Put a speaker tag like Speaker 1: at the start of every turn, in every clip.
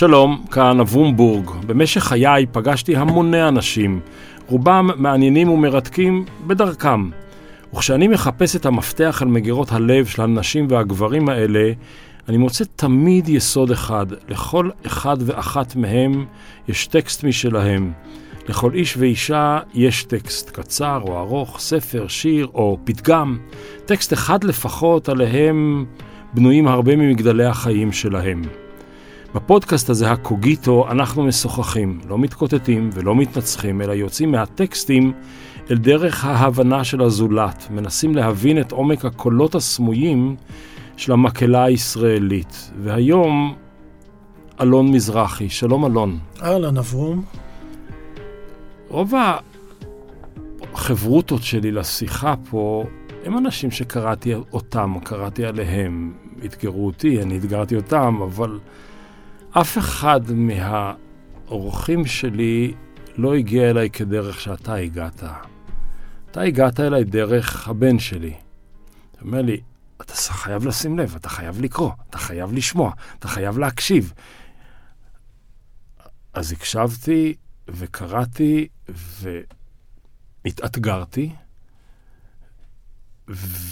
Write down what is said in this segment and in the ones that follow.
Speaker 1: שלום, כאן אברום בורג. במשך חיי פגשתי המוני אנשים, רובם מעניינים ומרתקים בדרכם. וכשאני מחפש את המפתח על מגירות הלב של הנשים והגברים האלה, אני מוצא תמיד יסוד אחד. לכל אחד ואחת מהם יש טקסט משלהם. לכל איש ואישה יש טקסט קצר או ארוך, ספר, שיר או פתגם. טקסט אחד לפחות עליהם בנויים הרבה ממגדלי החיים שלהם. בפודקאסט הזה, הקוגיטו, אנחנו משוחחים, לא מתקוטטים ולא מתנצחים, אלא יוצאים מהטקסטים אל דרך ההבנה של הזולת, מנסים להבין את עומק הקולות הסמויים של המקהלה הישראלית. והיום, אלון מזרחי. שלום אלון.
Speaker 2: אהלן, אברום.
Speaker 1: רוב החברותות שלי לשיחה פה הם אנשים שקראתי אותם, קראתי עליהם, אתגרו אותי, אני אתגרתי אותם, אבל אף אחד מהאורחים שלי לא הגיע אליי כדרך שאתה הגעת. אתה הגעת אליי דרך הבן שלי. אתה אומר לי, אתה חייב לשים לב, אתה חייב לקרוא, אתה חייב לשמוע, אתה חייב להקשיב. אז הקשבתי וקראתי והתאתגרתי,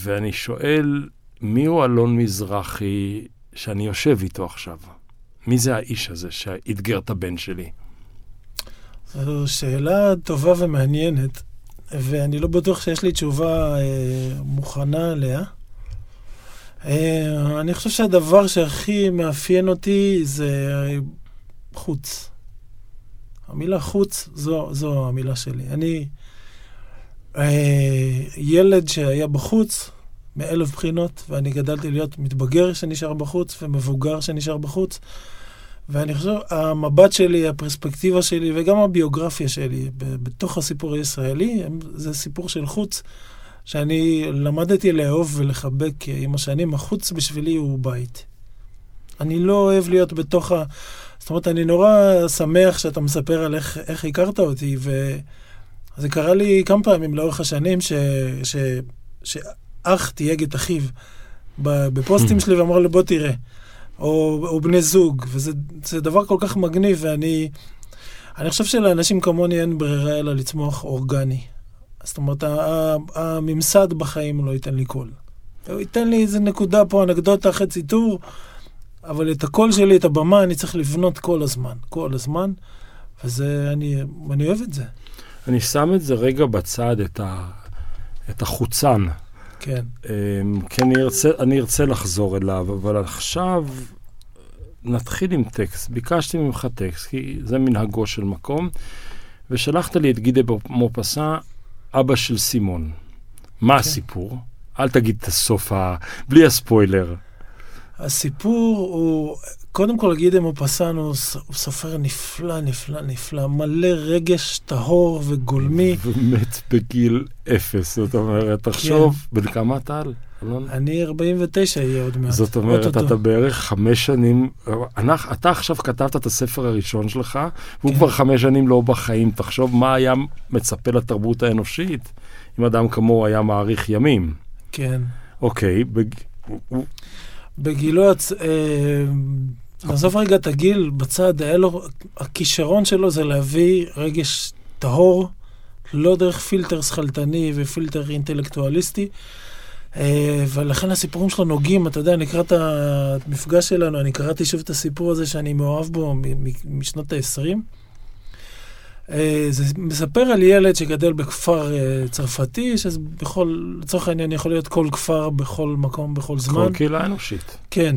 Speaker 1: ואני שואל, מיהו אלון מזרחי שאני יושב איתו עכשיו? מי זה האיש הזה שאתגר את הבן שלי?
Speaker 2: זו שאלה טובה ומעניינת, ואני לא בטוח שיש לי תשובה אה, מוכנה עליה. אה, אני חושב שהדבר שהכי מאפיין אותי זה חוץ. המילה חוץ, זו, זו המילה שלי. אני אה, ילד שהיה בחוץ מאלף בחינות, ואני גדלתי להיות מתבגר שנשאר בחוץ ומבוגר שנשאר בחוץ. ואני חושב, המבט שלי, הפרספקטיבה שלי וגם הביוגרפיה שלי בתוך הסיפור הישראלי, זה סיפור של חוץ, שאני למדתי לאהוב ולחבק עם השנים. החוץ בשבילי הוא בית. אני לא אוהב להיות בתוך ה... זאת אומרת, אני נורא שמח שאתה מספר על איך, איך הכרת אותי, וזה קרה לי כמה פעמים לאורך השנים, ש... ש... שאח תייג את אחיו בפוסטים שלי ואמר לו, בוא תראה. או, או בני זוג, וזה דבר כל כך מגניב, ואני אני חושב שלאנשים כמוני אין ברירה אלא לצמוח אורגני. זאת אומרת, הממסד בחיים לא ייתן לי קול. הוא ייתן לי איזה נקודה פה, אנקדוטה חצי טור, אבל את הקול שלי, את הבמה, אני צריך לבנות כל הזמן, כל הזמן, וזה, אני, אני אוהב את זה.
Speaker 1: אני שם את זה רגע בצד, את, ה, את החוצן.
Speaker 2: כן.
Speaker 1: אמ, כי אני ארצה, אני ארצה לחזור אליו, אבל עכשיו נתחיל עם טקסט. ביקשתי ממך טקסט, כי זה מנהגו של מקום, ושלחת לי את גידה מופסה, אבא של סימון. מה כן. הסיפור? אל תגיד את הסוף, ה... בלי הספוילר.
Speaker 2: הסיפור הוא, קודם כל גידה מופסן הוא, הוא סופר נפלא, נפלא, נפלא, מלא רגש טהור וגולמי.
Speaker 1: ומת בגיל אפס, זאת אומרת, תחשוב, כן. בן כמה אתה? אלון?
Speaker 2: אני 49 יהיה עוד מעט.
Speaker 1: זאת אומרת, אתה אותו. בערך חמש שנים, אתה עכשיו כתבת את הספר הראשון שלך, והוא כן. כבר חמש שנים לא בחיים. תחשוב מה היה מצפה לתרבות האנושית אם אדם כמוהו היה מאריך ימים.
Speaker 2: כן.
Speaker 1: אוקיי, בג...
Speaker 2: בגילו, הצ... אה, נעזוב רגע את הגיל בצד, היה לו, הכישרון שלו זה להביא רגש טהור, לא דרך פילטר שכלתני ופילטר אינטלקטואליסטי. אה, ולכן הסיפורים שלו נוגעים, אתה יודע, לקראת המפגש שלנו, אני קראתי שוב את הסיפור הזה שאני מאוהב בו משנות ה-20. אה, זה מספר על ילד שגדל בכפר אה, צרפתי, שזה בכל, לצורך העניין יכול להיות כל כפר בכל מקום, בכל זמן.
Speaker 1: כל קהילה אנושית.
Speaker 2: כן.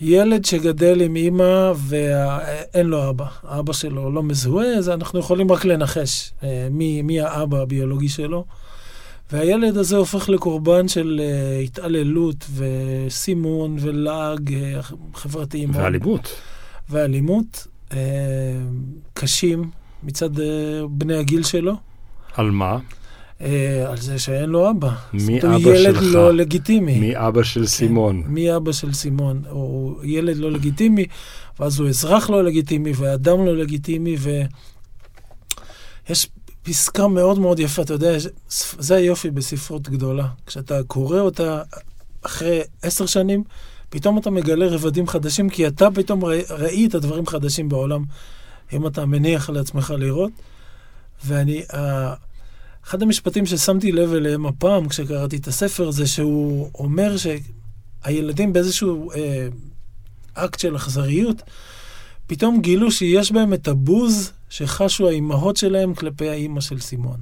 Speaker 2: ילד שגדל עם אימא ואין לו אבא, האבא שלו לא מזוהה, אז אנחנו יכולים רק לנחש מי, מי האבא הביולוגי שלו. והילד הזה הופך לקורבן של התעללות וסימון ולעג חברתיים.
Speaker 1: ואלימות.
Speaker 2: ואלימות uh, קשים מצד uh, בני הגיל שלו.
Speaker 1: על מה?
Speaker 2: Uh, על זה שאין לו אבא.
Speaker 1: מי אבא שלך? הוא
Speaker 2: ילד לא לגיטימי.
Speaker 1: מי אבא של כן, סימון?
Speaker 2: מי אבא של סימון. הוא ילד לא לגיטימי, ואז הוא אזרח לא לגיטימי, ואדם לא לגיטימי, ויש פסקה מאוד מאוד יפה, אתה יודע, זה היופי בספרות גדולה. כשאתה קורא אותה אחרי עשר שנים, פתאום אתה מגלה רבדים חדשים, כי אתה פתאום ראי, ראית דברים חדשים בעולם, אם אתה מניח לעצמך לראות. ואני, uh, אחד המשפטים ששמתי לב אליהם הפעם, כשקראתי את הספר, זה שהוא אומר שהילדים באיזשהו uh, אקט של אכזריות, פתאום גילו שיש בהם את הבוז שחשו האימהות שלהם כלפי האימא של סימון.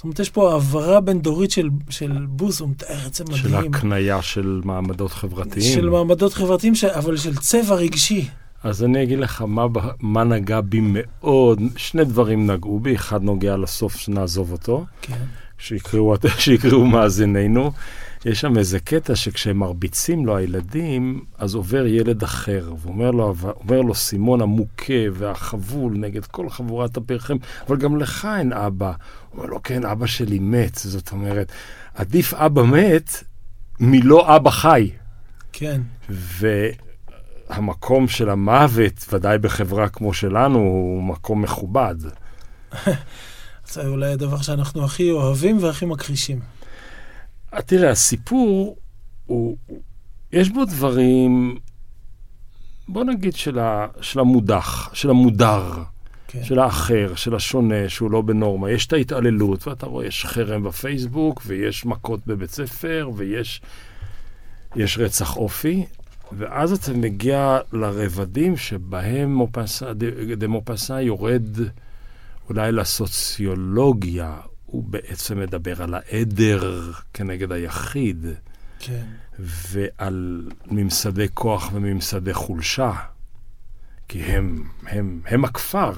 Speaker 2: זאת אומרת, יש פה העברה בין-דורית של, של בוז, הוא מתאר את זה מדהים.
Speaker 1: של הקנייה של מעמדות חברתיים.
Speaker 2: של מעמדות חברתיים, ש... אבל של צבע רגשי.
Speaker 1: אז אני אגיד לך מה, מה נגע בי מאוד, שני דברים נגעו בי, אחד נוגע לסוף שנעזוב אותו,
Speaker 2: כן.
Speaker 1: שיקראו, שיקראו מאזיננו. יש שם איזה קטע שכשהם מרביצים לו הילדים, אז עובר ילד אחר, ואומר לו, אומר לו סימון המוכה והחבול נגד כל חבורת הפרחים, אבל גם לך אין אבא. הוא אומר לו, כן, אבא שלי מת. זאת אומרת, עדיף אבא מת מלא אבא חי.
Speaker 2: כן.
Speaker 1: והמקום של המוות, ודאי בחברה כמו שלנו, הוא מקום מכובד.
Speaker 2: זה אולי הדבר שאנחנו הכי אוהבים והכי מכחישים.
Speaker 1: תראה, הסיפור הוא, יש בו דברים, בוא נגיד של, ה, של המודח, של המודר, כן. של האחר, של השונה, שהוא לא בנורמה. יש את ההתעללות, ואתה רואה, יש חרם בפייסבוק, ויש מכות בבית ספר, ויש יש רצח אופי, ואז אתה מגיע לרבדים שבהם מופסה, דמופסה יורד אולי לסוציולוגיה, הוא בעצם מדבר על העדר כנגד היחיד.
Speaker 2: כן.
Speaker 1: ועל ממסדי כוח וממסדי חולשה. כי הם, הם, הם הכפר.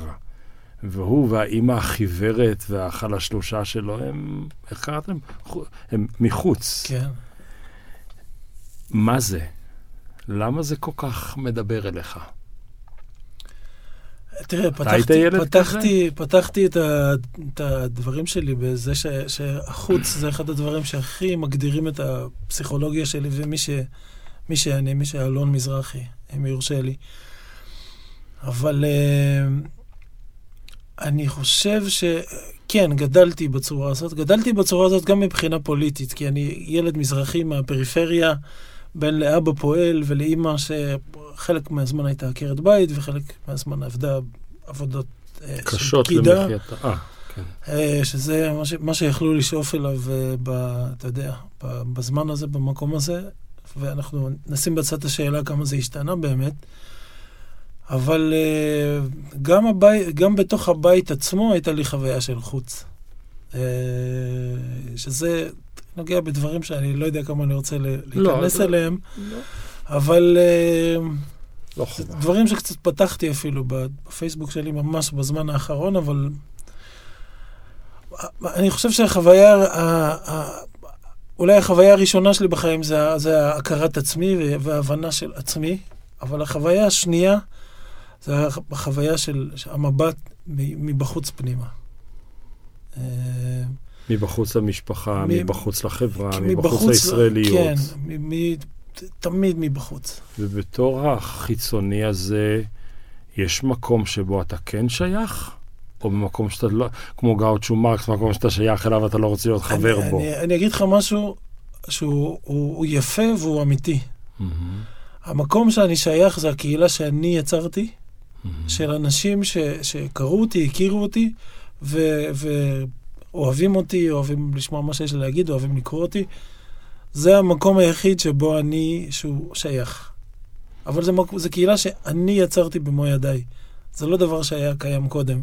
Speaker 1: והוא והאימא החיוורת והחלשלושה שלו הם, איך קראתם? הם מחוץ.
Speaker 2: כן.
Speaker 1: מה זה? למה זה כל כך מדבר אליך?
Speaker 2: תראה, פתחתי, פתחתי, פתחתי את, ה, את הדברים שלי בזה ש, שהחוץ זה אחד הדברים שהכי מגדירים את הפסיכולוגיה שלי, ומי ש, מי שאני, מי שאלון מזרחי, אם יורשה לי. אבל uh, אני חושב שכן, גדלתי בצורה הזאת. גדלתי בצורה הזאת גם מבחינה פוליטית, כי אני ילד מזרחי מהפריפריה, בן לאבא פועל ולאימא שחלק מהזמן הייתה עקרת בית וחלק מהזמן עבדה עבודות
Speaker 1: אה, קשות למחייתה. אה, כן.
Speaker 2: אה, שזה מה, ש, מה שיכלו לשאוף אליו, ב, אתה יודע, בזמן הזה, במקום הזה, ואנחנו נשים בצד את השאלה כמה זה השתנה באמת. אבל גם, הבית, גם בתוך הבית עצמו הייתה לי חוויה של חוץ. שזה נוגע בדברים שאני לא יודע כמה אני רוצה לא, להיכנס לא, אליהם, לא. אבל
Speaker 1: לא
Speaker 2: דברים שקצת פתחתי אפילו בפייסבוק שלי ממש בזמן האחרון, אבל אני חושב שהחוויה, אולי החוויה הראשונה שלי בחיים זה, זה הכרת עצמי וההבנה של עצמי, אבל החוויה השנייה זה החוויה של המבט מבחוץ פנימה.
Speaker 1: אה, מבחוץ למשפחה. מבחוץ לחברה, מבחוץ, מבחוץ לישראליות.
Speaker 2: כן. תמיד מבחוץ.
Speaker 1: ובתור החיצוני הזה, יש מקום שבו אתה כן שייך? או במקום שאתה לא, כמו גאוצ'ו מרקס, מקום שאתה שייך אליו ואתה לא רוצה להיות חבר
Speaker 2: אני,
Speaker 1: בו.
Speaker 2: אני, אני אגיד לך משהו שהוא הוא, הוא יפה והוא אמיתי. Mm-hmm. המקום שאני שייך זה הקהילה שאני יצרתי, mm-hmm. של אנשים ש, שקראו אותי, הכירו אותי, ו, ואוהבים אותי, אוהבים לשמוע מה שיש לי להגיד, אוהבים לקרוא אותי. זה המקום היחיד שבו אני, שהוא שייך. אבל זו קהילה שאני יצרתי במו ידיי. זה לא דבר שהיה קיים קודם.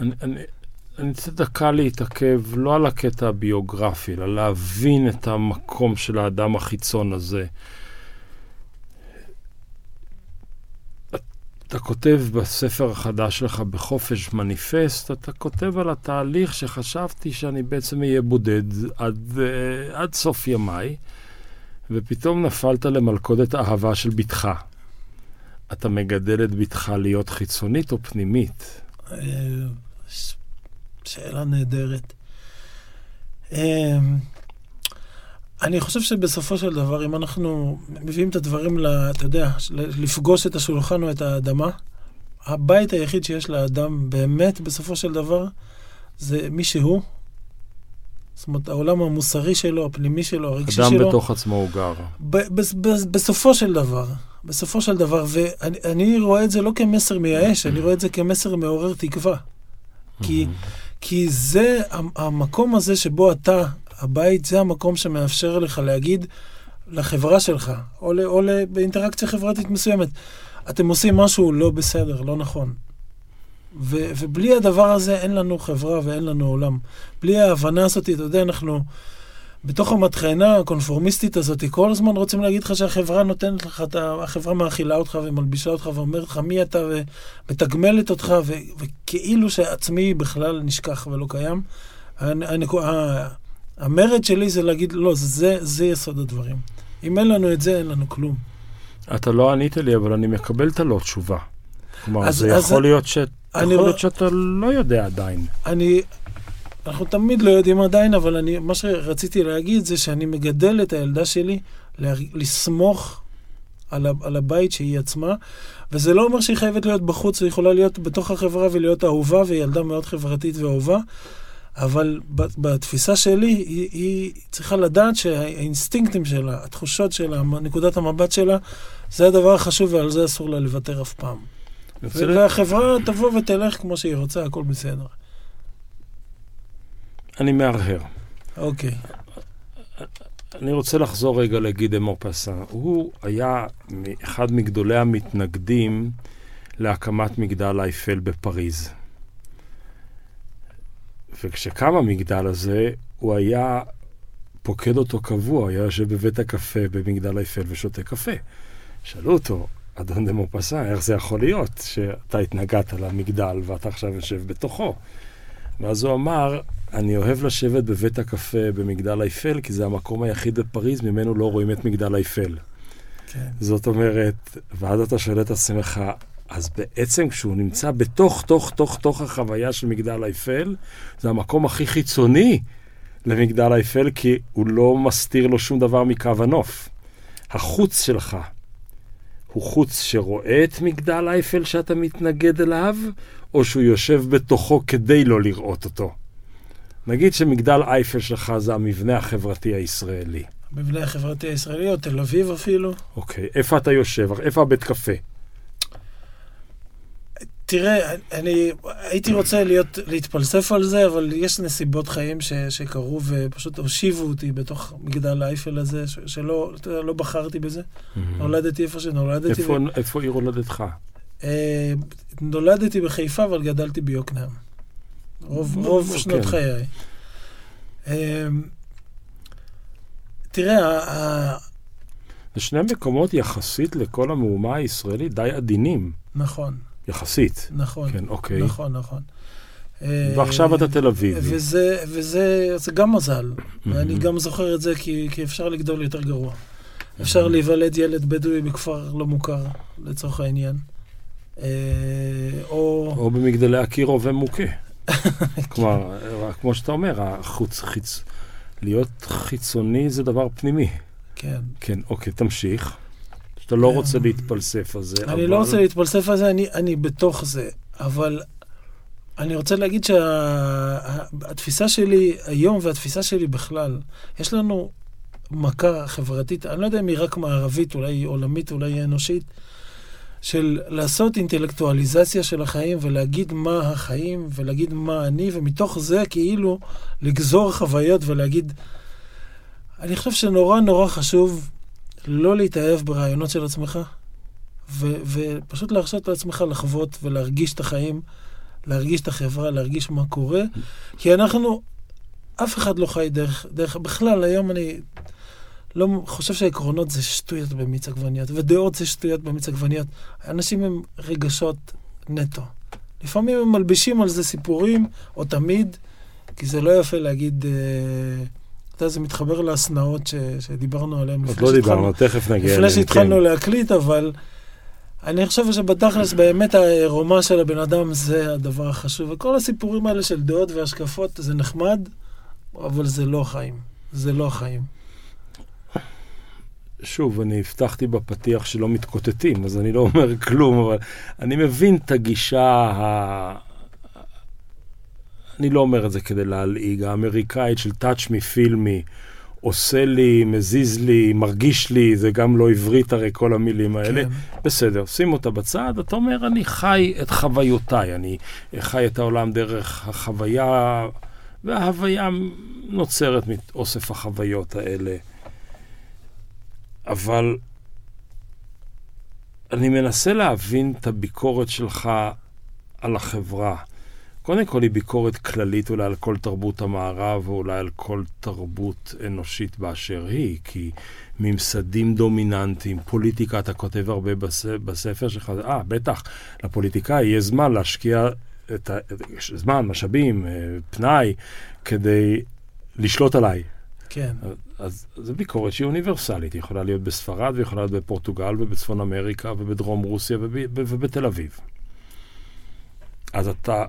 Speaker 1: אני רוצה דקה להתעכב לא על הקטע הביוגרפי, אלא להבין את המקום של האדם החיצון הזה. אתה כותב בספר החדש שלך, בחופש מניפסט, אתה כותב על התהליך שחשבתי שאני בעצם אהיה בודד עד, uh, עד סוף ימיי, ופתאום נפלת למלכודת האהבה של בתך. אתה מגדל את בתך להיות חיצונית או פנימית?
Speaker 2: אה, שאלה נהדרת. אני חושב שבסופו של דבר, אם אנחנו מביאים את הדברים, לה, אתה יודע, לפגוש את השולחן או את האדמה, הבית היחיד שיש לאדם באמת, בסופו של דבר, זה מי שהוא, זאת אומרת, העולם המוסרי שלו, הפנימי שלו, הרגשי
Speaker 1: אדם
Speaker 2: שלו.
Speaker 1: בתוך עצמו הוא גר.
Speaker 2: ב- ב- ב- בסופו של דבר, בסופו של דבר, ואני אני רואה את זה לא כמסר מייאש, אני רואה את זה כמסר מעורר תקווה. כי, כי זה המ- המקום הזה שבו אתה, הבית, זה המקום שמאפשר לך להגיד לחברה שלך, או, ל, או ל, באינטראקציה חברתית מסוימת, אתם עושים משהו לא בסדר, לא נכון. ו, ובלי הדבר הזה אין לנו חברה ואין לנו עולם. בלי ההבנה הזאת, אתה יודע, אנחנו בתוך המטחנה הקונפורמיסטית הזאת, כל הזמן רוצים להגיד לך שהחברה נותנת לך, את ה- החברה מאכילה אותך ומלבישה אותך ואומרת לך מי אתה ומתגמלת אותך, ו, וכאילו שעצמי בכלל נשכח ולא קיים. הנקו- ה- המרד שלי זה להגיד, לא, זה, זה יסוד הדברים. אם אין לנו את זה, אין לנו כלום.
Speaker 1: אתה לא ענית לי, אבל אני מקבל את הלא תשובה. כלומר,
Speaker 2: אז-
Speaker 1: זה
Speaker 2: אז-
Speaker 1: יכול להיות ש...
Speaker 2: אני
Speaker 1: יכול
Speaker 2: לא-
Speaker 1: להיות שאתה לא יודע עדיין.
Speaker 2: אני, אנחנו תמיד לא יודעים עדיין, אבל אני, מה שרציתי להגיד זה שאני מגדל את הילדה שלי לה, לסמוך על, ה, על הבית שהיא עצמה, וזה לא אומר שהיא חייבת להיות בחוץ, היא יכולה להיות בתוך החברה ולהיות אהובה, והיא ילדה מאוד חברתית ואהובה, אבל בתפיסה שלי, היא, היא צריכה לדעת שהאינסטינקטים שלה, התחושות שלה, נקודת המבט שלה, זה הדבר החשוב ועל זה אסור לה לוותר אף פעם. והחברה תבוא ותלך כמו שהיא רוצה, הכל בסדר.
Speaker 1: אני מהרהר.
Speaker 2: אוקיי.
Speaker 1: אני רוצה לחזור רגע לגידה מופסה. הוא היה אחד מגדולי המתנגדים להקמת מגדל אייפל בפריז. וכשקם המגדל הזה, הוא היה פוקד אותו קבוע, היה יושב בבית הקפה במגדל אייפל ושותה קפה. שאלו אותו, אדון דה מופסה, איך זה יכול להיות שאתה התנגדת למגדל ואתה עכשיו יושב בתוכו? ואז הוא אמר, אני אוהב לשבת בבית הקפה במגדל אייפל, כי זה המקום היחיד בפריז ממנו לא רואים את מגדל אייפל.
Speaker 2: כן.
Speaker 1: זאת אומרת, ואז אתה שואל את עצמך, אז בעצם כשהוא נמצא בתוך, תוך, תוך, תוך החוויה של מגדל אייפל, זה המקום הכי חיצוני למגדל אייפל, כי הוא לא מסתיר לו שום דבר מקו הנוף. החוץ שלך הוא חוץ שרואה את מגדל אייפל שאתה מתנגד אליו, או שהוא יושב בתוכו כדי לא לראות אותו. נגיד שמגדל אייפל שלך זה המבנה החברתי הישראלי.
Speaker 2: המבנה החברתי הישראלי, או תל אביב אפילו.
Speaker 1: אוקיי, איפה אתה יושב? איפה הבית קפה?
Speaker 2: תראה, אני הייתי רוצה להיות, להתפלסף על זה, אבל יש נסיבות חיים ש, שקרו ופשוט הושיבו אותי בתוך מגדל האייפל הזה, ש, שלא לא בחרתי בזה. נולדתי איפה שנולדתי.
Speaker 1: איפה, איפה עיר הולדתך?
Speaker 2: אה, נולדתי בחיפה, אבל גדלתי ביוקנעם. רוב, רוב
Speaker 1: כן.
Speaker 2: שנות חיי. אה, תראה,
Speaker 1: זה שני מקומות יחסית לכל המהומה הישראלית די עדינים.
Speaker 2: נכון,
Speaker 1: יחסית.
Speaker 2: נכון,
Speaker 1: כן, אוקיי.
Speaker 2: נכון, נכון. אה,
Speaker 1: ועכשיו אתה תל אביבי.
Speaker 2: וזה, וזה זה גם מזל, ואני. גם זוכר את זה כי, כי אפשר לגדול יותר גרוע. אפשר להיוולד ילד בדואי בכפר לא מוכר, לצורך העניין. אה, או...
Speaker 1: או במגדלי אקירו ומוכה. כלומר, כמו שאתה אומר, החוץ, חיצ... להיות חיצוני זה דבר פנימי.
Speaker 2: כן.
Speaker 1: כן, אוקיי, תמשיך. שאתה לא. רוצה להתפלסף על זה,
Speaker 2: אני לא רוצה להתפלסף על זה, אני, אני בתוך זה, אבל אני רוצה להגיד שהתפיסה שלי היום והתפיסה שלי בכלל, יש לנו מכה חברתית, אני לא יודע אם היא רק מערבית, אולי היא עולמית, אולי היא אנושית, של לעשות אינטלקטואליזציה של החיים ולהגיד מה החיים ולהגיד מה אני, ומתוך זה כאילו לגזור חוויות ולהגיד... אני חושב שנורא נורא חשוב לא להתאהב ברעיונות של עצמך, ו- ופשוט להרשות לעצמך לחוות ולהרגיש את החיים, להרגיש את החברה, להרגיש מה קורה, כי אנחנו, אף אחד לא חי דרך, דרך, בכלל, היום אני לא חושב שעקרונות זה שטויות במיץ עגבניות, ודעות זה שטויות במיץ עגבניות. אנשים הם רגשות נטו. לפעמים הם מלבישים על זה סיפורים, או תמיד, כי זה לא יפה להגיד... אה, אתה יודע, זה מתחבר להשנאות ש- שדיברנו עליהן.
Speaker 1: עוד לא דיברנו, תכף נגיע
Speaker 2: לפני שהתחלנו להקליט, אבל אני חושב שבתכלס באמת העירומה של הבן אדם זה הדבר החשוב. וכל הסיפורים האלה של דעות והשקפות זה נחמד, אבל זה לא החיים. זה לא החיים.
Speaker 1: שוב, אני הבטחתי בפתיח שלא מתקוטטים, אז אני לא אומר כלום, אבל אני מבין את הגישה ה... אני לא אומר את זה כדי להלעיג, האמריקאית של touch me, feel me, עושה לי, מזיז לי, מרגיש לי, זה גם לא עברית הרי כל המילים האלה.
Speaker 2: כן.
Speaker 1: בסדר, שים אותה בצד, אתה אומר, אני חי את חוויותיי, אני חי את העולם דרך החוויה, וההוויה נוצרת מאוסף החוויות האלה. אבל אני מנסה להבין את הביקורת שלך על החברה. קודם כל היא ביקורת כללית אולי על כל תרבות המערב, ואולי על כל תרבות אנושית באשר היא, כי ממסדים דומיננטיים, פוליטיקה, אתה כותב הרבה בס... בספר שלך, אה, בטח, לפוליטיקאי יהיה זמן להשקיע את ה... זמן, משאבים, אה, פנאי, כדי לשלוט עליי.
Speaker 2: כן.
Speaker 1: אז זו ביקורת שהיא אוניברסלית, היא יכולה להיות בספרד, ויכולה להיות בפורטוגל, ובצפון אמריקה, ובדרום רוסיה, וב... ובתל אביב. אז אתה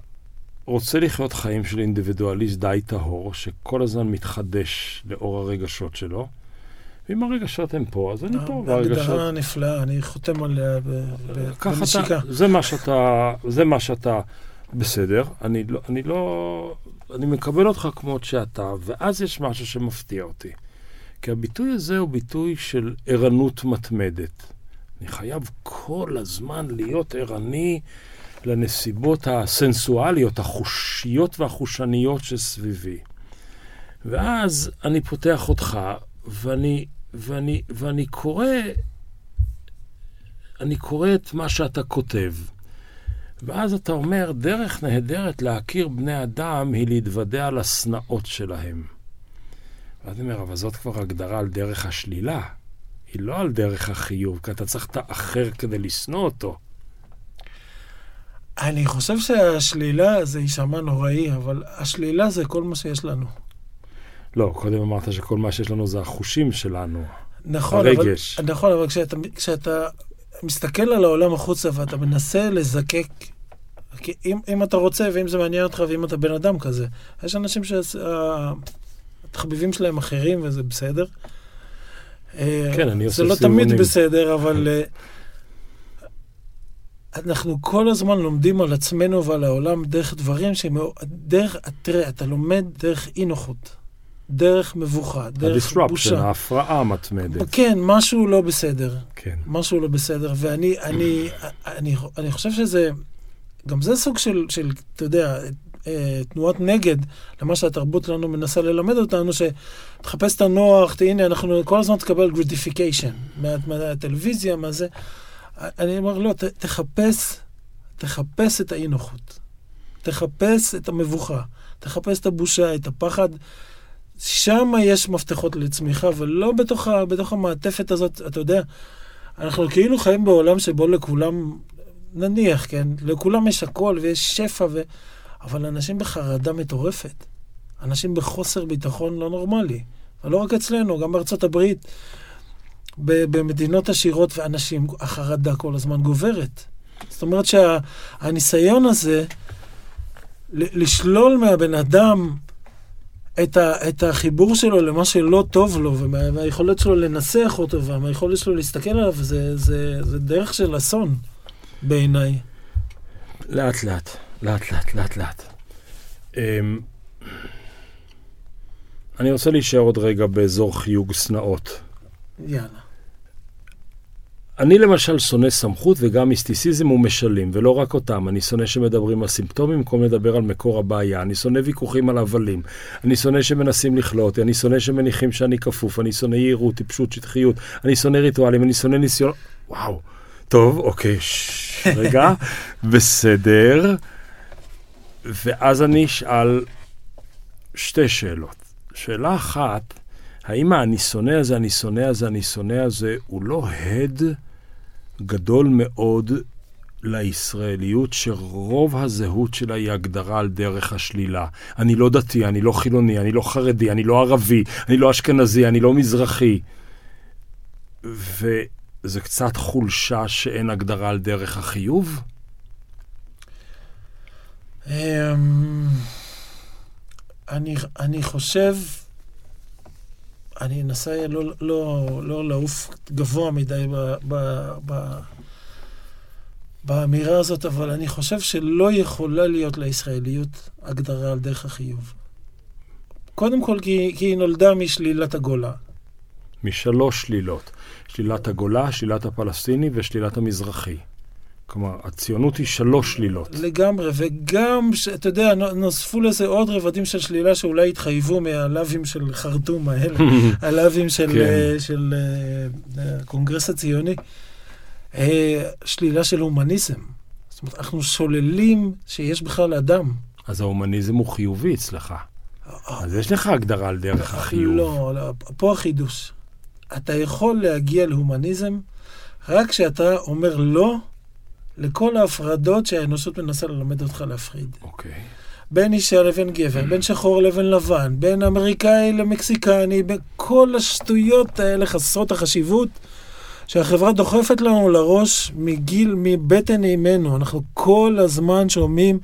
Speaker 1: רוצה לחיות חיים של אינדיבידואליסט די טהור, שכל הזמן מתחדש לאור הרגשות שלו, ואם הרגשות הם פה, אז אני פה, והרגשות...
Speaker 2: הגדרה נפלאה, אני חותם עליה
Speaker 1: ככה
Speaker 2: בנשיקה.
Speaker 1: זה מה שאתה, זה מה שאתה, בסדר, אני לא, אני לא, אני מקבל אותך כמות שאתה, ואז יש משהו שמפתיע אותי. כי הביטוי הזה הוא ביטוי של ערנות מתמדת. אני חייב כל הזמן להיות ערני לנסיבות הסנסואליות, החושיות והחושניות שסביבי. ואז אני פותח אותך, ואני, ואני, ואני קורא, אני קורא את מה שאתה כותב. ואז אתה אומר, דרך נהדרת להכיר בני אדם היא להתוודע על השנאות שלהם. ואז אני אומר, אבל זאת כבר הגדרה על דרך השלילה. היא לא על דרך החיוב, כי אתה צריך את האחר כדי לשנוא אותו.
Speaker 2: אני חושב שהשלילה זה יישמע נוראי, אבל השלילה זה כל מה שיש לנו.
Speaker 1: לא, קודם אמרת שכל מה שיש לנו זה החושים שלנו.
Speaker 2: נכון,
Speaker 1: הרגש.
Speaker 2: אבל, נכון, אבל כשאתה, כשאתה מסתכל על העולם החוצה ואתה מנסה לזקק, כי אם, אם אתה רוצה ואם זה מעניין אותך ואם אתה בן אדם כזה, יש אנשים שהתחביבים שלהם אחרים וזה בסדר.
Speaker 1: כן, אני עושה
Speaker 2: זה לא. תמיד בסדר, אבל אה, אנחנו כל הזמן לומדים על עצמנו ועל העולם דרך דברים שהם... דרך, תראה, אתה לומד דרך אי נוחות, דרך מבוכה, דרך
Speaker 1: ה-disruption,
Speaker 2: בושה.
Speaker 1: ההפרעה המתמדת.
Speaker 2: כן, משהו לא בסדר.
Speaker 1: כן.
Speaker 2: משהו לא בסדר, ואני אני, אני, אני חושב שזה, גם זה סוג של, של אתה יודע, אה, תנועת נגד למה שהתרבות שלנו מנסה ללמד אותנו, שתחפש את הנוח, הנה, אנחנו כל הזמן תקבל מה, מהטלוויזיה, מה זה. אני אומר, לא, ת, תחפש, תחפש את האי-נוחות. תחפש את המבוכה, תחפש את הבושה, את הפחד. שם יש מפתחות לצמיחה, ולא בתוך, בתוך המעטפת הזאת, אתה יודע, אנחנו כאילו חיים בעולם שבו לכולם, נניח, כן, לכולם יש הכל ויש שפע, ו... אבל אנשים בחרדה מטורפת. אנשים בחוסר ביטחון לא נורמלי. ולא רק אצלנו, גם בארצות הברית, במדינות עשירות ואנשים, החרדה כל הזמן גוברת. זאת אומרת שהניסיון הזה ל- לשלול מהבן אדם את, ה, את החיבור שלו למה שלא טוב לו, ומה- והיכולת שלו לנסח אותו, והיכולת שלו להסתכל עליו, זה, זה, זה דרך של אסון בעיניי.
Speaker 1: לאט לאט, לאט לאט, לאט לאט. אמ, אני רוצה להישאר עוד רגע באזור חיוג שנאות.
Speaker 2: יאללה.
Speaker 1: אני למשל שונא סמכות וגם מיסטיסיזם ומשלים, ולא רק אותם. אני שונא שמדברים על סימפטומים במקום לדבר על מקור הבעיה. אני שונא ויכוחים על הבלים. אני שונא שמנסים לכלוא אותי. אני שונא שמניחים שאני כפוף. אני שונא יהירות, טיפשות, שטחיות. אני שונא ריטואלים. אני שונא ניסיון... וואו. טוב, אוקיי, ש... רגע. בסדר. ואז אני אשאל שתי שאלות. שאלה אחת, האם ה"אני שונא הזה, אני שונא הזה, אני שונא הזה" הוא לא הד גדול מאוד לישראליות, שרוב הזהות שלה היא הגדרה על דרך השלילה. אני לא דתי, אני לא חילוני, אני לא חרדי, אני לא ערבי, אני לא אשכנזי, אני לא מזרחי. וזה קצת חולשה שאין הגדרה על דרך החיוב?
Speaker 2: אמ, אני, אני חושב, אני אנסה לא, לא, לא לעוף גבוה מדי ב, ב, ב, באמירה הזאת, אבל אני חושב שלא יכולה להיות לישראליות הגדרה על דרך החיוב. קודם כל כי, כי היא נולדה משלילת הגולה.
Speaker 1: משלוש שלילות. שלילת הגולה, שלילת הפלסטיני ושלילת המזרחי. כלומר, הציונות היא שלוש שלילות.
Speaker 2: לגמרי, וגם, ש- אתה יודע, נו- נוספו לזה עוד רבדים של שלילה שאולי התחייבו מהלאווים של חרטום האלה, הלאווים של,
Speaker 1: כן.
Speaker 2: אה, של אה, הקונגרס הציוני. אה, שלילה של הומניזם. זאת אומרת, אנחנו שוללים שיש בכלל אדם.
Speaker 1: אז ההומניזם הוא חיובי אצלך. אז יש לך הגדרה על דרך החיוב.
Speaker 2: לא, לא, פה החידוש. אתה יכול להגיע להומניזם רק כשאתה אומר לא לכל ההפרדות שהאנושות מנסה ללמד אותך להפריד.
Speaker 1: אוקיי.
Speaker 2: בין אישה לבין גבר, בין שחור לבין לבן, בין אמריקאי למקסיקני, בין כל השטויות האלה חסרות החשיבות שהחברה דוחפת לנו לראש מגיל, מבטן אימנו. אנחנו כל הזמן שומעים,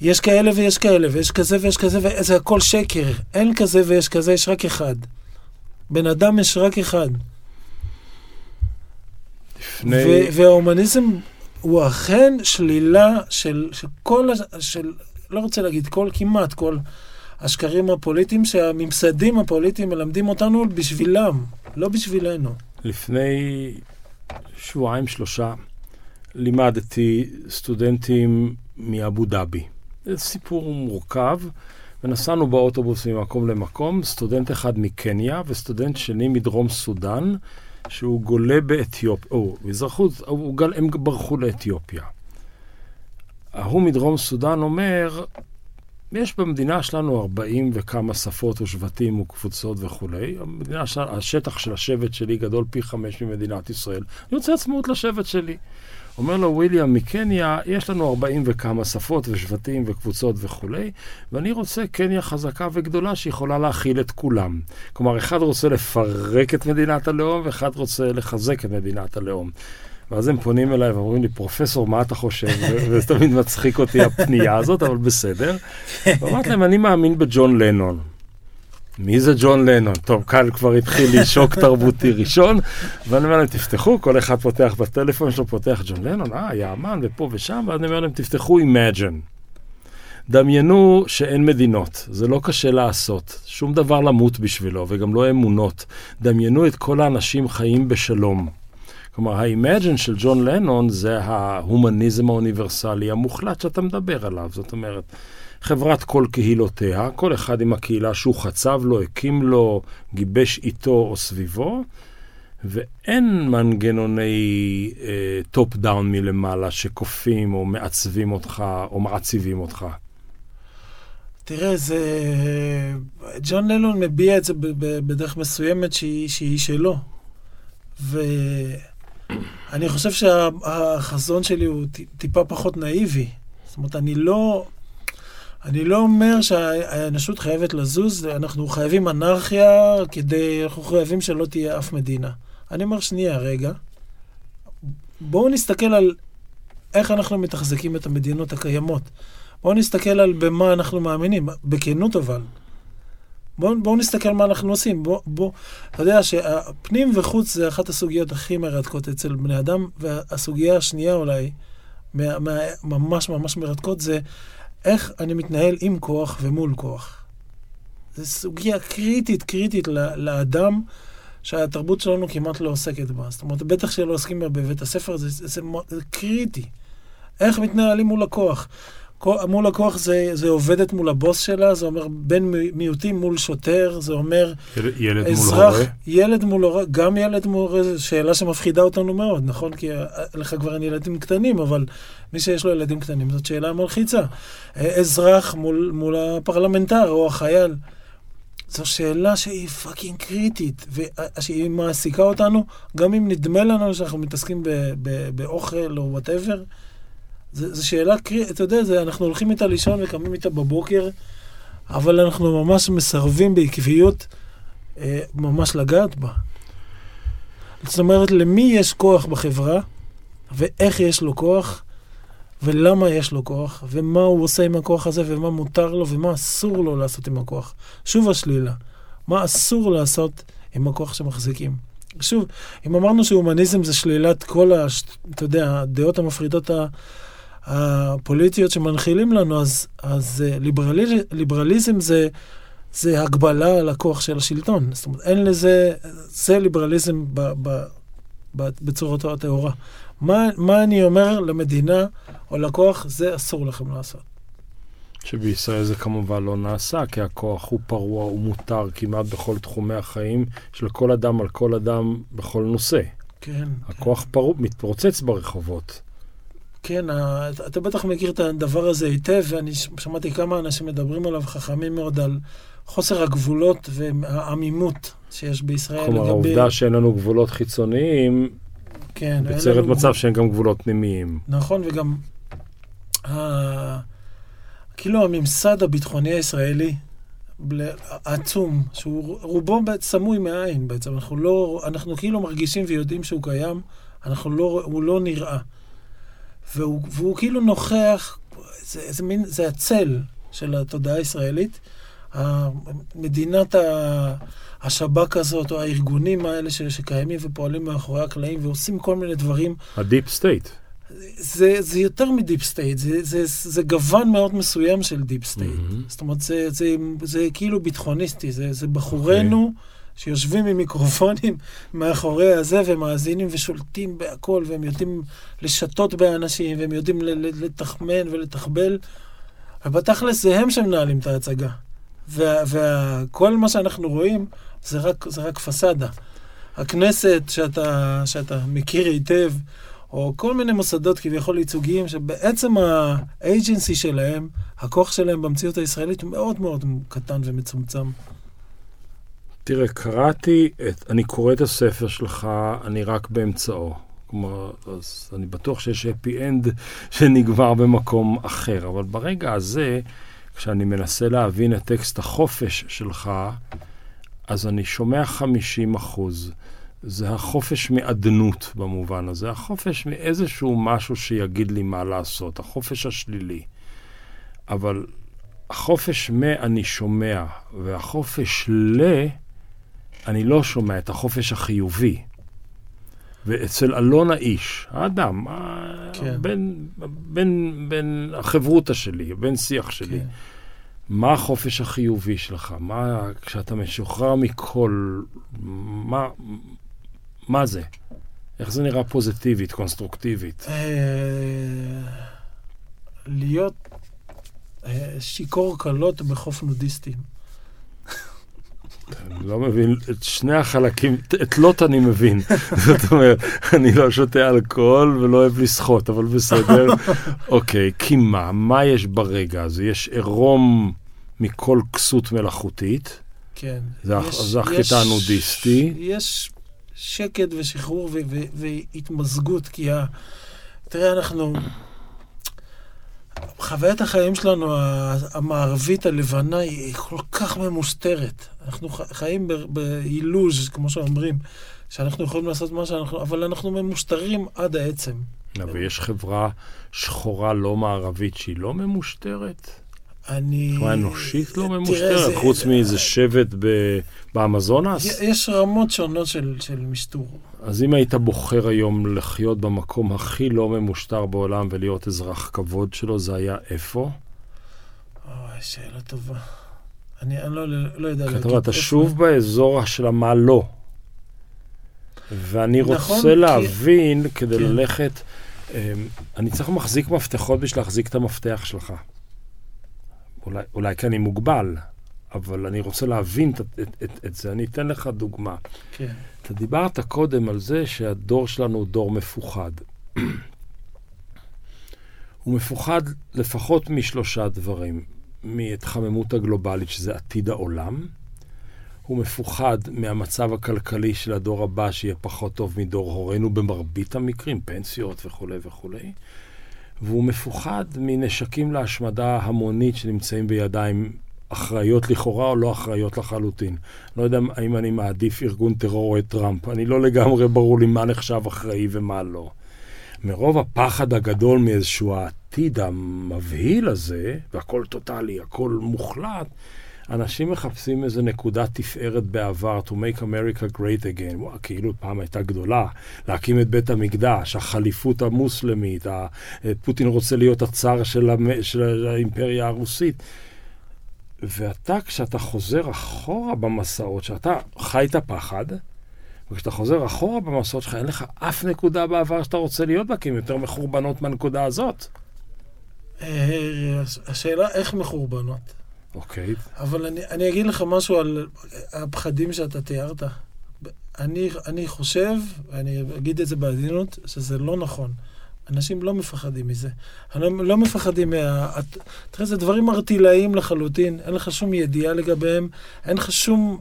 Speaker 2: יש כאלה ויש כאלה, ויש כזה ויש כזה, וזה הכל שקר. אין כזה ויש כזה, יש רק אחד. בן אדם יש רק אחד.
Speaker 1: לפני...
Speaker 2: ו- וההומניזם הוא אכן שלילה של, של כל, של, לא רוצה להגיד כל, כמעט כל השקרים הפוליטיים שהממסדים הפוליטיים מלמדים אותנו בשבילם, לא בשבילנו.
Speaker 1: לפני שבועיים, שלושה, לימדתי סטודנטים מאבו דאבי. זה סיפור מורכב, ונסענו באוטובוס ממקום למקום, סטודנט אחד מקניה וסטודנט שני מדרום סודאן, שהוא גולה באתיופיה, או, גל, הם ברחו לאתיופיה. ההוא מדרום סודאן אומר, יש במדינה שלנו 40 וכמה שפות ושבטים וקבוצות וכולי. המדינה השטח של השבט שלי גדול פי חמש ממדינת ישראל. אני רוצה עצמאות לשבט שלי. אומר לו וויליאם מקניה, יש לנו 40 וכמה שפות ושבטים וקבוצות וכולי, ואני רוצה קניה חזקה וגדולה שיכולה להכיל את כולם. כלומר, אחד רוצה לפרק את מדינת הלאום, ואחד רוצה לחזק את מדינת הלאום. ואז הם פונים אליי ואומרים לי, פרופסור, מה אתה חושב? וזה תמיד מצחיק אותי הפנייה הזאת, אבל בסדר. ואמרתי להם, אני מאמין בג'ון לנון. מי זה ג'ון לנון? טוב, כאן כבר התחיל לי שוק תרבותי ראשון, ואני אומר להם, תפתחו, כל אחד פותח בטלפון שלו, פותח ג'ון לנון, אה, היה אמן, ופה ושם, ואז אני אומר להם, תפתחו Imagine. דמיינו שאין מדינות, זה לא קשה לעשות, שום דבר למות בשבילו, וגם לא אמונות. דמיינו את כל האנשים חיים בשלום. כלומר, ה-Imagine של ג'ון לנון זה ההומניזם האוניברסלי המוחלט שאתה מדבר עליו. זאת אומרת, חברת כל קהילותיה, כל אחד עם הקהילה שהוא חצב לו, הקים לו, גיבש איתו או סביבו, ואין מנגנוני top uh, down מלמעלה שכופים או מעצבים אותך או מעציבים אותך.
Speaker 2: תראה, זה... ג'ון לנון מביע את זה בדרך מסוימת שהיא, שהיא שלו. ואני חושב שהחזון שלי הוא טיפה פחות נאיבי. זאת אומרת, אני לא... אני לא אומר שהאנושות חייבת לזוז, אנחנו חייבים אנרכיה כדי, אנחנו חייבים שלא תהיה אף מדינה. אני אומר, שנייה, רגע. בואו נסתכל על איך אנחנו מתחזקים את המדינות הקיימות. בואו נסתכל על במה אנחנו מאמינים, בכנות אבל. בואו בוא נסתכל מה אנחנו עושים. בואו, בוא, אתה יודע שהפנים וחוץ זה אחת הסוגיות הכי מרתקות אצל בני אדם, והסוגיה השנייה אולי, מה, מה, ממש ממש מרתקות, זה איך אני מתנהל עם כוח ומול כוח. זו סוגיה קריטית, קריטית לאדם, שהתרבות שלנו כמעט לא עוסקת בה. זאת אומרת, בטח שלא עוסקים בה בבית הספר, זה, זה, זה, זה קריטי. איך מתנהלים מול הכוח? מול הכוח זה, זה עובדת מול הבוס שלה, זה אומר מי- מיעוטים מול שוטר, זה אומר
Speaker 1: יל- ילד מול
Speaker 2: אזרח,
Speaker 1: הורה.
Speaker 2: ילד מול הורה, גם ילד מול הורה, זו שאלה שמפחידה אותנו מאוד, נכון? כי אה, לך כבר אין ילדים קטנים, אבל מי שיש לו ילדים קטנים, זאת שאלה מלחיצה. אה, אזרח מול, מול הפרלמנטר או החייל, זו שאלה שהיא fucking קריטית, ושהיא מעסיקה אותנו, גם אם נדמה לנו שאנחנו מתעסקים באוכל או whatever. זו שאלה אתה יודע, זה, אנחנו הולכים איתה לישון וקמים איתה בבוקר, אבל אנחנו ממש מסרבים בעקביות אה, ממש לגעת בה. זאת אומרת, למי יש כוח בחברה, ואיך יש לו כוח, ולמה יש לו כוח, ומה הוא עושה עם הכוח הזה, ומה מותר לו, ומה אסור לו לעשות עם הכוח. שוב השלילה, מה אסור לעשות עם הכוח שמחזיקים. שוב, אם אמרנו שהומניזם זה שלילת כל, הש, אתה יודע, הדעות המפרידות הפוליטיות שמנחילים לנו, אז, אז אה, ליברליזם, ליברליזם זה, זה הגבלה על הכוח של השלטון. זאת אומרת, אין לזה, זה ליברליזם ב, ב, ב, בצורתו הטהורה. מה, מה אני אומר למדינה או לכוח, זה אסור לכם לעשות.
Speaker 1: שבישראל זה כמובן לא נעשה, כי הכוח הוא פרוע, הוא מותר כמעט בכל תחומי החיים של כל אדם על כל אדם בכל נושא.
Speaker 2: כן.
Speaker 1: הכוח
Speaker 2: כן.
Speaker 1: פרוע, מתפוצץ ברחובות.
Speaker 2: כן, אתה בטח מכיר את הדבר הזה היטב, ואני שמעתי כמה אנשים מדברים עליו, חכמים מאוד, על חוסר הגבולות והעמימות שיש בישראל.
Speaker 1: כלומר, לגבי... העובדה שאין לנו גבולות חיצוניים,
Speaker 2: כן,
Speaker 1: יוצרת מצב גבול... שאין גם גבולות פנימיים.
Speaker 2: נכון, וגם כאילו הממסד הביטחוני הישראלי, עצום, שהוא רובו סמוי מהעין בעצם, אנחנו לא, אנחנו כאילו מרגישים ויודעים שהוא קיים, אנחנו לא, הוא לא נראה. והוא, והוא כאילו נוכח, זה, זה, מין, זה הצל של התודעה הישראלית. מדינת השב"כ הזאת, או הארגונים האלה שקיימים ופועלים מאחורי הקלעים ועושים כל מיני דברים.
Speaker 1: ה deep state.
Speaker 2: זה, זה יותר מ deep state, זה, זה, זה גוון מאוד מסוים של deep state. Mm-hmm. זאת אומרת, זה, זה, זה, זה כאילו ביטחוניסטי, זה, זה בחורינו okay. שיושבים עם מיקרופונים מאחורי הזה ומאזינים ושולטים בהכל, והם יודעים לשתות באנשים, והם יודעים לתחמן ולתחבל, ובתכלס זה הם שמנהלים את ההצגה. וכל מה שאנחנו רואים זה רק, זה רק פסאדה. הכנסת שאתה, שאתה מכיר היטב, או כל מיני מוסדות כביכול ייצוגיים, שבעצם האג'נסי שלהם, הכוח שלהם במציאות הישראלית הוא מאוד מאוד קטן ומצומצם.
Speaker 1: תראה, קראתי, את, אני קורא את הספר שלך, אני רק באמצעו. כלומר, אז אני בטוח שיש אפי אנד שנגמר במקום אחר, אבל ברגע הזה, כשאני מנסה להבין את טקסט החופש שלך, אז אני שומע 50 אחוז. זה החופש מאדנות במובן הזה, החופש מאיזשהו משהו שיגיד לי מה לעשות, החופש השלילי. אבל החופש מ"אני שומע", והחופש ל... אני לא שומע את החופש החיובי. ואצל אלון האיש, האדם, כן. בין, בין, בין החברותא שלי, בין שיח שלי, כן. מה החופש החיובי שלך? מה, כשאתה משוחרר מכל, מה, מה זה? איך זה נראה פוזיטיבית, קונסטרוקטיבית? אה,
Speaker 2: להיות אה, שיכור קלות בחוף נודיסטים.
Speaker 1: אני לא מבין, את שני החלקים, את לוט אני מבין. זאת אומרת, אני לא שותה אלכוהול ולא אוהב לשחות, אבל בסדר. אוקיי, כי מה? מה יש ברגע הזה? יש עירום מכל כסות מלאכותית.
Speaker 2: כן.
Speaker 1: זה הקטע הנודיסטי.
Speaker 2: יש שקט ושחרור והתמזגות, כי ה... תראה, אנחנו... חוויית החיים שלנו, המערבית הלבנה, היא כל כך ממוסתרת. אנחנו חיים באילוז', כמו שאומרים, שאנחנו יכולים לעשות מה שאנחנו... אבל אנחנו ממושטרים עד העצם.
Speaker 1: ויש חברה שחורה לא מערבית שהיא לא ממושטרת?
Speaker 2: אני...
Speaker 1: חברה אנושית לא ממושטרת, חוץ מאיזה שבט באמזונס?
Speaker 2: יש רמות שונות של, של משטור.
Speaker 1: אז אם היית בוחר היום לחיות במקום הכי לא ממושטר בעולם ולהיות אזרח כבוד שלו, זה היה איפה?
Speaker 2: אוי, שאלה טובה. אני, אני לא, לא יודע להגיד.
Speaker 1: כתוב, אתה שוב באזור של המה לא. ואני נכון, רוצה להבין, כי... כדי כן. ללכת, אמ, אני צריך מחזיק מפתחות בשביל להחזיק את המפתח שלך. אולי, אולי כי אני מוגבל, אבל אני רוצה להבין את, את, את, את זה. אני אתן לך דוגמה.
Speaker 2: כן.
Speaker 1: אתה דיברת קודם על זה שהדור שלנו הוא דור מפוחד. הוא מפוחד לפחות משלושה דברים. מהתחממות הגלובלית, שזה עתיד העולם. הוא מפוחד מהמצב הכלכלי של הדור הבא, שיהיה פחות טוב מדור הורינו במרבית המקרים, פנסיות וכולי וכולי. והוא מפוחד מנשקים להשמדה המונית שנמצאים בידיים אחראיות לכאורה או לא אחראיות לחלוטין. לא יודע האם אני מעדיף ארגון טרור או את טראמפ. אני לא לגמרי ברור לי מה נחשב אחראי ומה לא. מרוב הפחד הגדול מאיזשהו העתיד המבהיל הזה, והכל טוטאלי, הכל מוחלט, אנשים מחפשים איזה נקודת תפארת בעבר, to make America great again. וואו, כאילו פעם הייתה גדולה, להקים את בית המקדש, החליפות המוסלמית, פוטין רוצה להיות הצאר של, המ... של האימפריה הרוסית. ואתה, כשאתה חוזר אחורה במסעות, שאתה חי את הפחד, וכשאתה חוזר אחורה במסעות שלך, אין לך אף נקודה בעבר שאתה רוצה להיות בה, כי הן יותר מחורבנות מהנקודה הזאת.
Speaker 2: אה, השאלה איך מחורבנות.
Speaker 1: אוקיי.
Speaker 2: אבל אני, אני אגיד לך משהו על הפחדים שאתה תיארת. אני, אני חושב, ואני אגיד את זה בעדינות, שזה לא נכון. אנשים לא מפחדים מזה. הם לא מפחדים מה... תראה, זה דברים ארטילאיים לחלוטין, אין לך שום ידיעה לגביהם, אין לך שום,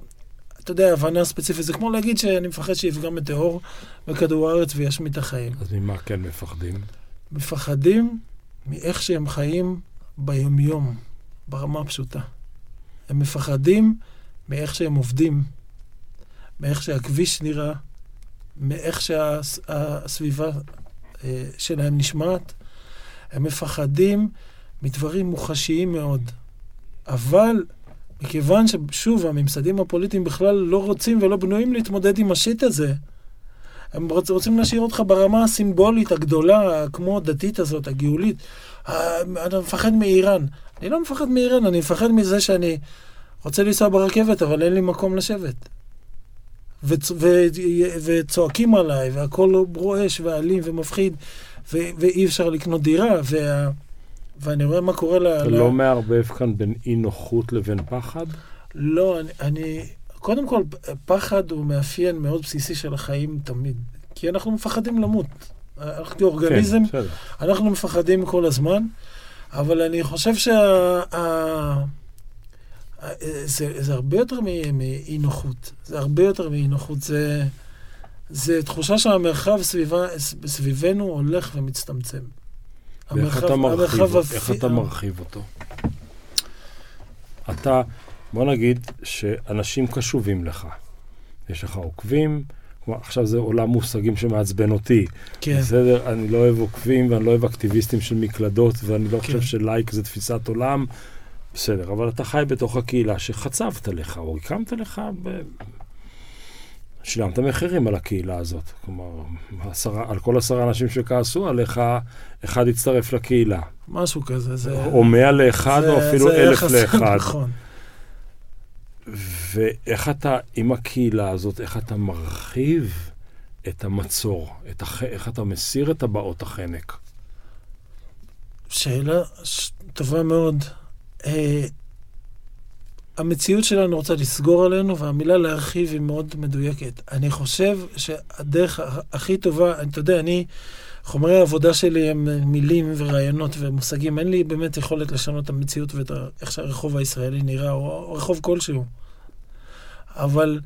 Speaker 2: אתה יודע, הבנה ספציפית. זה כמו להגיד שאני מפחד שיפגע מטאור בכדור הארץ וישמיט את החיים.
Speaker 1: אז ממה כן מפחדים?
Speaker 2: מפחדים מאיך שהם חיים ביומיום, ברמה הפשוטה. הם מפחדים מאיך שהם עובדים, מאיך שהכביש נראה, מאיך שהסביבה אה, שלהם נשמעת. הם מפחדים מדברים מוחשיים מאוד. אבל מכיוון ששוב, הממסדים הפוליטיים בכלל לא רוצים ולא בנויים להתמודד עם השיט הזה, הם רוצ, רוצים להשאיר אותך ברמה הסימבולית הגדולה, כמו הדתית הזאת, הגאולית. אני מפחד מאיראן. אני לא מפחד מאיראן, אני מפחד מזה שאני רוצה לנסוע ברכבת, אבל אין לי מקום לשבת. וצ, ו, וצועקים עליי, והכל רועש ואלים ומפחיד, ו, ואי אפשר לקנות דירה, וה, ואני רואה מה קורה ל...
Speaker 1: אתה. לא מערבב כאן בין אי נוחות לבין פחד?
Speaker 2: לא, אני, אני... קודם כל, פחד הוא מאפיין מאוד בסיסי של החיים תמיד. כי אנחנו מפחדים למות. אנחנו כאורגניזם, כן, אנחנו מפחדים כל הזמן, אבל אני חושב שה... זה, זה הרבה יותר מאי נוחות. זה הרבה יותר מאי נוחות. זה, זה תחושה שהמרחב סביבה, סביבנו הולך ומצטמצם.
Speaker 1: ואיך המרחב, אתה מרחיב, המרחב איך אתה מרחיב אותו? אתה, בוא נגיד שאנשים קשובים לך. יש לך עוקבים, עכשיו זה עולם מושגים שמעצבן אותי. כן. בסדר? אני לא אוהב עוקבים ואני לא אוהב אקטיביסטים של מקלדות, ואני לא כן. חושב שלייק זה תפיסת עולם. בסדר, אבל אתה חי בתוך הקהילה שחצבת לך, או הקמת לך, ב... שילמת מחירים על הקהילה הזאת. כלומר, עשרה, על כל עשרה אנשים שכעסו עליך, אחד יצטרף לקהילה.
Speaker 2: משהו כזה, זה...
Speaker 1: או מאה לאחד, זה, או אפילו אלף לאחד.
Speaker 2: נכון.
Speaker 1: ואיך אתה, עם הקהילה הזאת, איך אתה מרחיב את המצור, את הח... איך אתה מסיר את הבאות החנק?
Speaker 2: שאלה טובה מאוד. אה, המציאות שלנו רוצה לסגור עלינו, והמילה להרחיב היא מאוד מדויקת. אני חושב שהדרך הכי טובה, אתה יודע, אני, חומרי העבודה שלי הם מילים ורעיונות ומושגים. אין לי באמת יכולת לשנות את המציאות ואת איך שהרחוב הישראלי נראה, או רחוב כלשהו. אבל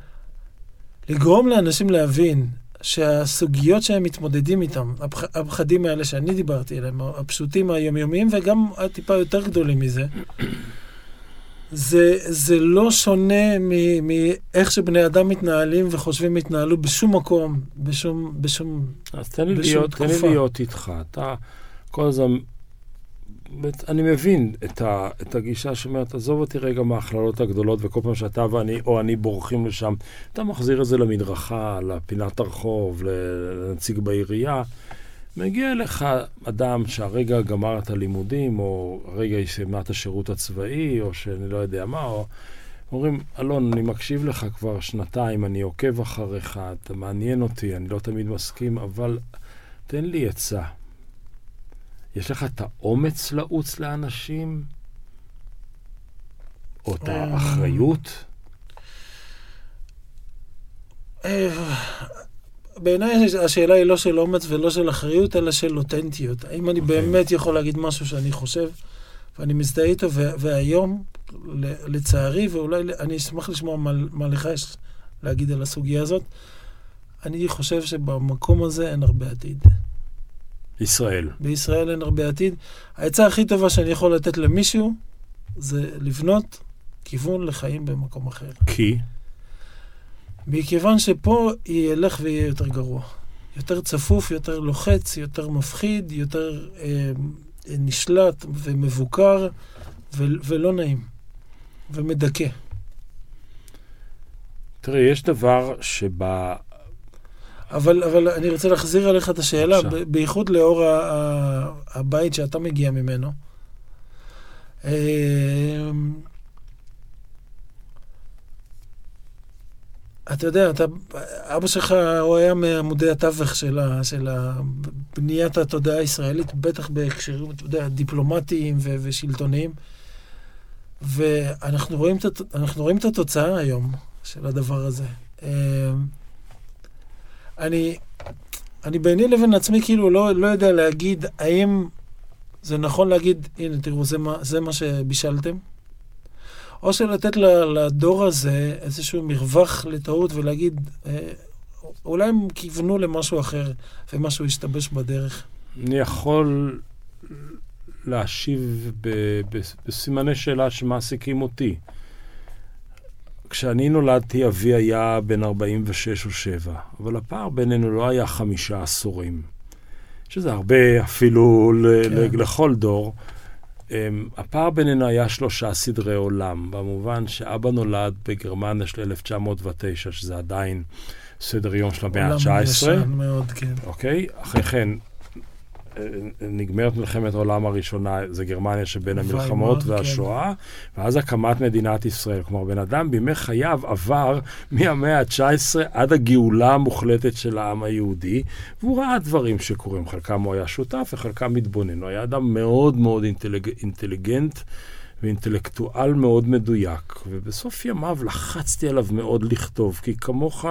Speaker 2: לגרום לאנשים להבין שהסוגיות שהם מתמודדים איתם, הפח, הפחדים האלה שאני דיברתי עליהם, הפשוטים היומיומיים וגם הטיפה יותר גדולים מזה, זה, זה לא שונה מאיך שבני אדם מתנהלים וחושבים התנהלו בשום מקום, בשום, בשום,
Speaker 1: אז תן לי, להיות, תקופה. תן לי להיות איתך. אתה כל הזמן אני מבין את, ה, את הגישה שאומרת, עזוב אותי רגע מההכללות הגדולות, וכל פעם שאתה ואני או אני בורחים לשם, אתה מחזיר את זה למדרכה, לפינת הרחוב, לנציג בעירייה. מגיע אליך אדם שהרגע גמר את הלימודים, או הרגע סיימה את השירות הצבאי, או שאני לא יודע מה, או... אומרים, אלון, אני מקשיב לך כבר שנתיים, אני עוקב אחריך, אתה מעניין אותי, אני לא תמיד מסכים, אבל תן לי עצה. יש לך את האומץ לעוץ לאנשים? או את אה, האחריות?
Speaker 2: בעיניי השאלה היא לא של אומץ ולא של אחריות, אלא של אותנטיות. האם אני okay. אוקיי. באמת יכול להגיד משהו שאני חושב ואני מזדהה איתו, והיום, לצערי, ואולי אני אשמח לשמוע מה, מה לך יש להגיד על הסוגיה הזאת, אני חושב שבמקום הזה אין הרבה עתיד.
Speaker 1: ישראל.
Speaker 2: בישראל אין הרבה עתיד. העצה הכי טובה שאני יכול לתת למישהו זה לבנות כיוון לחיים במקום אחר.
Speaker 1: כי?
Speaker 2: מכיוון שפה ילך ויהיה יותר גרוע. יותר צפוף, יותר לוחץ, יותר מפחיד, יותר אה, נשלט ומבוקר ו- ולא נעים. ומדכא.
Speaker 1: תראה, יש דבר שבה...
Speaker 2: אבל, אבל אני רוצה להחזיר עליך את השאלה, ב- בייחוד לאור ה- ה- הבית שאתה מגיע ממנו. אמ, אתה יודע, אתה, אבא שלך, הוא היה מעמודי התווך של, ה, של ה, בניית התודעה הישראלית, בטח בהקשרים, אתה יודע, דיפלומטיים ו, ושלטוניים. ואנחנו רואים, רואים את התוצאה היום של הדבר הזה. אמ, אני, אני ביני לבין עצמי כאילו לא, לא יודע להגיד האם זה נכון להגיד, הנה תראו, זה מה, זה מה שבישלתם, או שלתת לדור הזה איזשהו מרווח לטעות ולהגיד, אה, אולי הם כיוונו למשהו אחר ומשהו השתבש בדרך.
Speaker 1: אני יכול להשיב בסימני שאלה שמעסיקים אותי. כשאני נולדתי, אבי היה בן 46 או 7, אבל הפער בינינו לא היה חמישה עשורים, שזה הרבה אפילו
Speaker 2: כן.
Speaker 1: לכל דור. Um, הפער בינינו היה שלושה סדרי עולם, במובן שאבא נולד בגרמניה של 1909, שזה עדיין סדר יום של המאה
Speaker 2: עולם
Speaker 1: ה-19.
Speaker 2: ישן מאוד, כן.
Speaker 1: אוקיי? אחרי כן, נגמרת מלחמת העולם הראשונה, זה גרמניה שבין המלחמות
Speaker 2: כן.
Speaker 1: והשואה, ואז הקמת מדינת ישראל. כלומר, בן אדם בימי חייו עבר מהמאה ה-19 עד הגאולה המוחלטת של העם היהודי, והוא ראה דברים שקורים. חלקם הוא היה שותף וחלקם מתבונן. הוא היה אדם מאוד מאוד אינטליג... אינטליגנט. ואינטלקטואל מאוד מדויק, ובסוף ימיו לחצתי עליו מאוד לכתוב, כי כמוך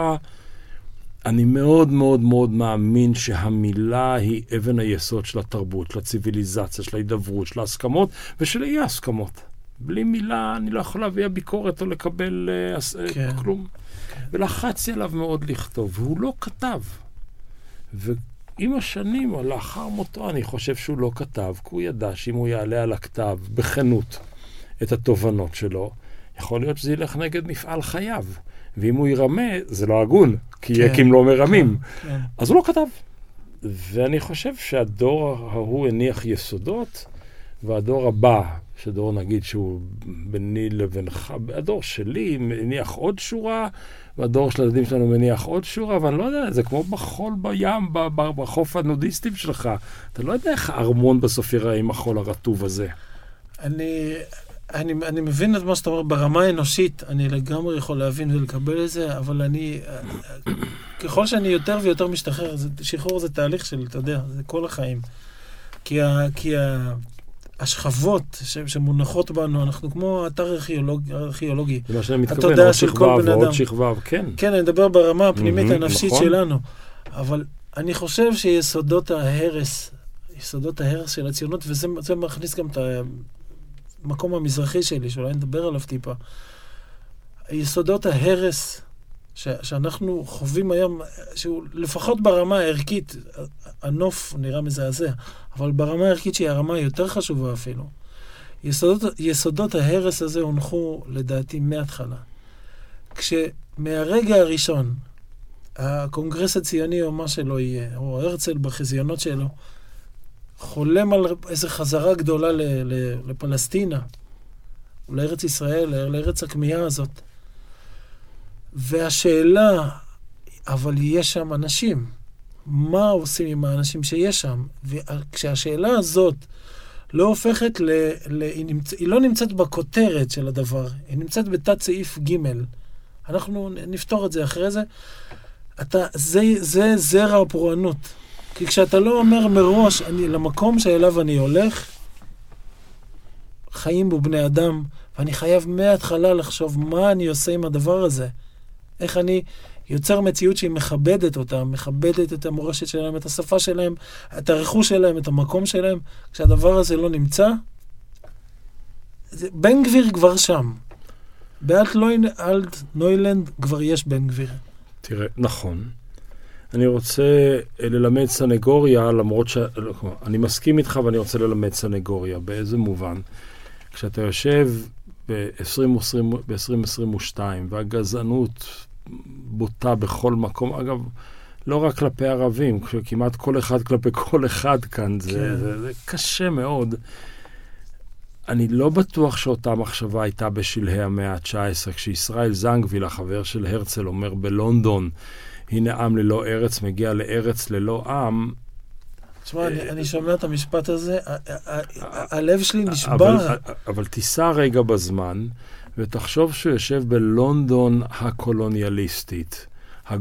Speaker 1: אני מאוד מאוד מאוד מאמין שהמילה היא אבן היסוד של התרבות, של הציוויליזציה, של ההידברות, של ההסכמות ושל אי ההסכמות. בלי מילה אני לא יכול להביע ביקורת או לקבל uh,
Speaker 2: כן.
Speaker 1: כן. כלום. ולחצתי עליו מאוד לכתוב, והוא לא כתב. ועם השנים, או לאחר מותו, אני חושב שהוא לא כתב, כי הוא ידע שאם הוא יעלה על הכתב בכנות את התובנות שלו, יכול להיות שזה ילך נגד מפעל חייו. ואם הוא ירמה, זה לא הגון, כי
Speaker 2: כן,
Speaker 1: יקים לא מרמים.
Speaker 2: כן, כן.
Speaker 1: אז הוא לא כתב. ואני חושב שהדור ההוא הניח יסודות, והדור הבא, שדור נגיד שהוא ביני לבינך, הדור שלי מניח עוד שורה, והדור של הילדים שלנו מניח עוד שורה, ואני לא יודע, זה כמו בחול בים, בחוף הנודיסטים שלך. אתה לא יודע איך הארמון בסוף ייראה עם החול הרטוב הזה.
Speaker 2: אני, אני, אני מבין את מה שאתה אומר ברמה האנושית, אני לגמרי יכול להבין ולקבל את זה, אבל אני, ככל שאני יותר ויותר משתחרר, זה, שחרור זה תהליך של, אתה יודע, זה כל החיים. כי, ה, כי ה, השכבות ש, שמונחות בנו, אנחנו כמו אתר ארכיאולוג, ארכיאולוגי.
Speaker 1: זה מה שאני מתכוון, עוד שכבה ועוד
Speaker 2: אדם.
Speaker 1: שכבה, כן.
Speaker 2: כן, אני מדבר ברמה הפנימית
Speaker 1: מהמם,
Speaker 2: הנפשית
Speaker 1: נכון.
Speaker 2: שלנו, אבל אני חושב שיסודות ההרס, יסודות ההרס של הציונות, וזה זה מכניס גם את המקום המזרחי שלי, שאולי נדבר עליו טיפה. יסודות ההרס ש, שאנחנו חווים היום, שהוא לפחות ברמה הערכית, הנוף נראה מזעזע, אבל ברמה הערכית שהיא הרמה היותר חשובה אפילו, יסודות, יסודות ההרס הזה הונחו לדעתי מההתחלה. כשמהרגע הראשון, הקונגרס הציוני או מה שלא יהיה, או הרצל בחזיונות שלו, חולם על איזו חזרה גדולה ל, ל, לפלסטינה, לארץ ישראל, לארץ הכמיהה הזאת. והשאלה, אבל יש שם אנשים, מה עושים עם האנשים שיש שם? וכשהשאלה הזאת לא הופכת ל... ל היא, נמצ, היא לא נמצאת בכותרת של הדבר, היא נמצאת בתת סעיף ג'. אנחנו נפתור את זה אחרי זה. אתה, זה, זה זרע הפורענות. כי כשאתה לא אומר מראש, אני, למקום שאליו אני הולך, חיים בו בני אדם, ואני חייב מההתחלה לחשוב מה אני עושה עם הדבר הזה. איך אני יוצר מציאות שהיא מכבדת אותם, מכבדת את המורשת שלהם, את השפה שלהם, את הרכוש שלהם, את המקום שלהם. כשהדבר הזה לא נמצא, בן גביר כבר שם. באלט אלט נוילנד כבר יש בן גביר.
Speaker 1: תראה, נכון. אני רוצה ללמד סנגוריה, למרות ש... אני מסכים איתך ואני רוצה ללמד סנגוריה. באיזה מובן? כשאתה יושב ב-2022 והגזענות בוטה בכל מקום, אגב, לא רק כלפי ערבים, כמעט כל אחד כלפי כל אחד כאן, זה,
Speaker 2: כן.
Speaker 1: זה, זה קשה מאוד. אני לא בטוח שאותה מחשבה הייתה בשלהי המאה ה-19, כשישראל זנגוויל, החבר של הרצל, אומר בלונדון, הנה עם ללא ארץ מגיע לארץ ללא עם.
Speaker 2: תשמע, אני, אני שומע את המשפט הזה, הלב שלי נשבר.
Speaker 1: אבל, אבל תיסע רגע בזמן, ותחשוב שהוא יושב בלונדון הקולוניאליסטית.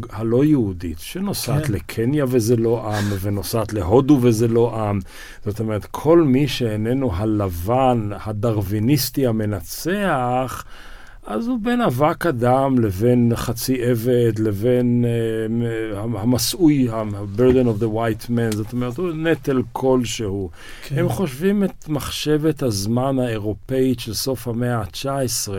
Speaker 1: הלא יהודית, שנוסעת כן. לקניה וזה לא עם, ונוסעת להודו וזה לא עם. זאת אומרת, כל מי שאיננו הלבן, הדרוויניסטי המנצח, אז הוא בין אבק אדם לבין חצי עבד, לבין uh, המסעוי, ה-burden of the white man, זאת אומרת, הוא נטל כלשהו. כן. הם חושבים את מחשבת הזמן האירופאית של סוף המאה ה-19,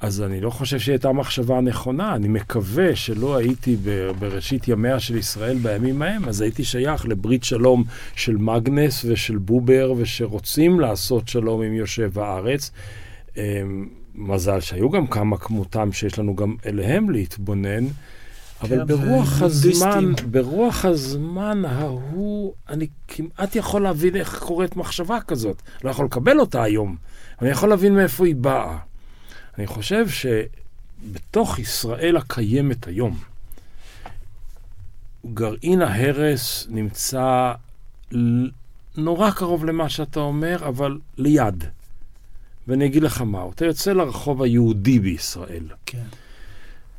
Speaker 1: אז אני לא חושב שהיא הייתה מחשבה נכונה. אני מקווה שלא הייתי בראשית ימיה של ישראל בימים ההם, אז הייתי שייך לברית שלום של מגנס ושל בובר, ושרוצים לעשות שלום עם יושב הארץ. אמ, מזל שהיו גם כמה כמותם שיש לנו גם אליהם להתבונן. אבל כן, ברוח הזמן, ברוח הזמן ההוא, אני כמעט יכול להבין איך קורית מחשבה כזאת. לא יכול לקבל אותה היום, אני יכול להבין מאיפה היא באה. אני חושב שבתוך ישראל הקיימת היום, גרעין ההרס נמצא נורא קרוב למה שאתה אומר, אבל ליד. ואני אגיד לך מהו. אתה יוצא לרחוב היהודי בישראל.
Speaker 2: כן.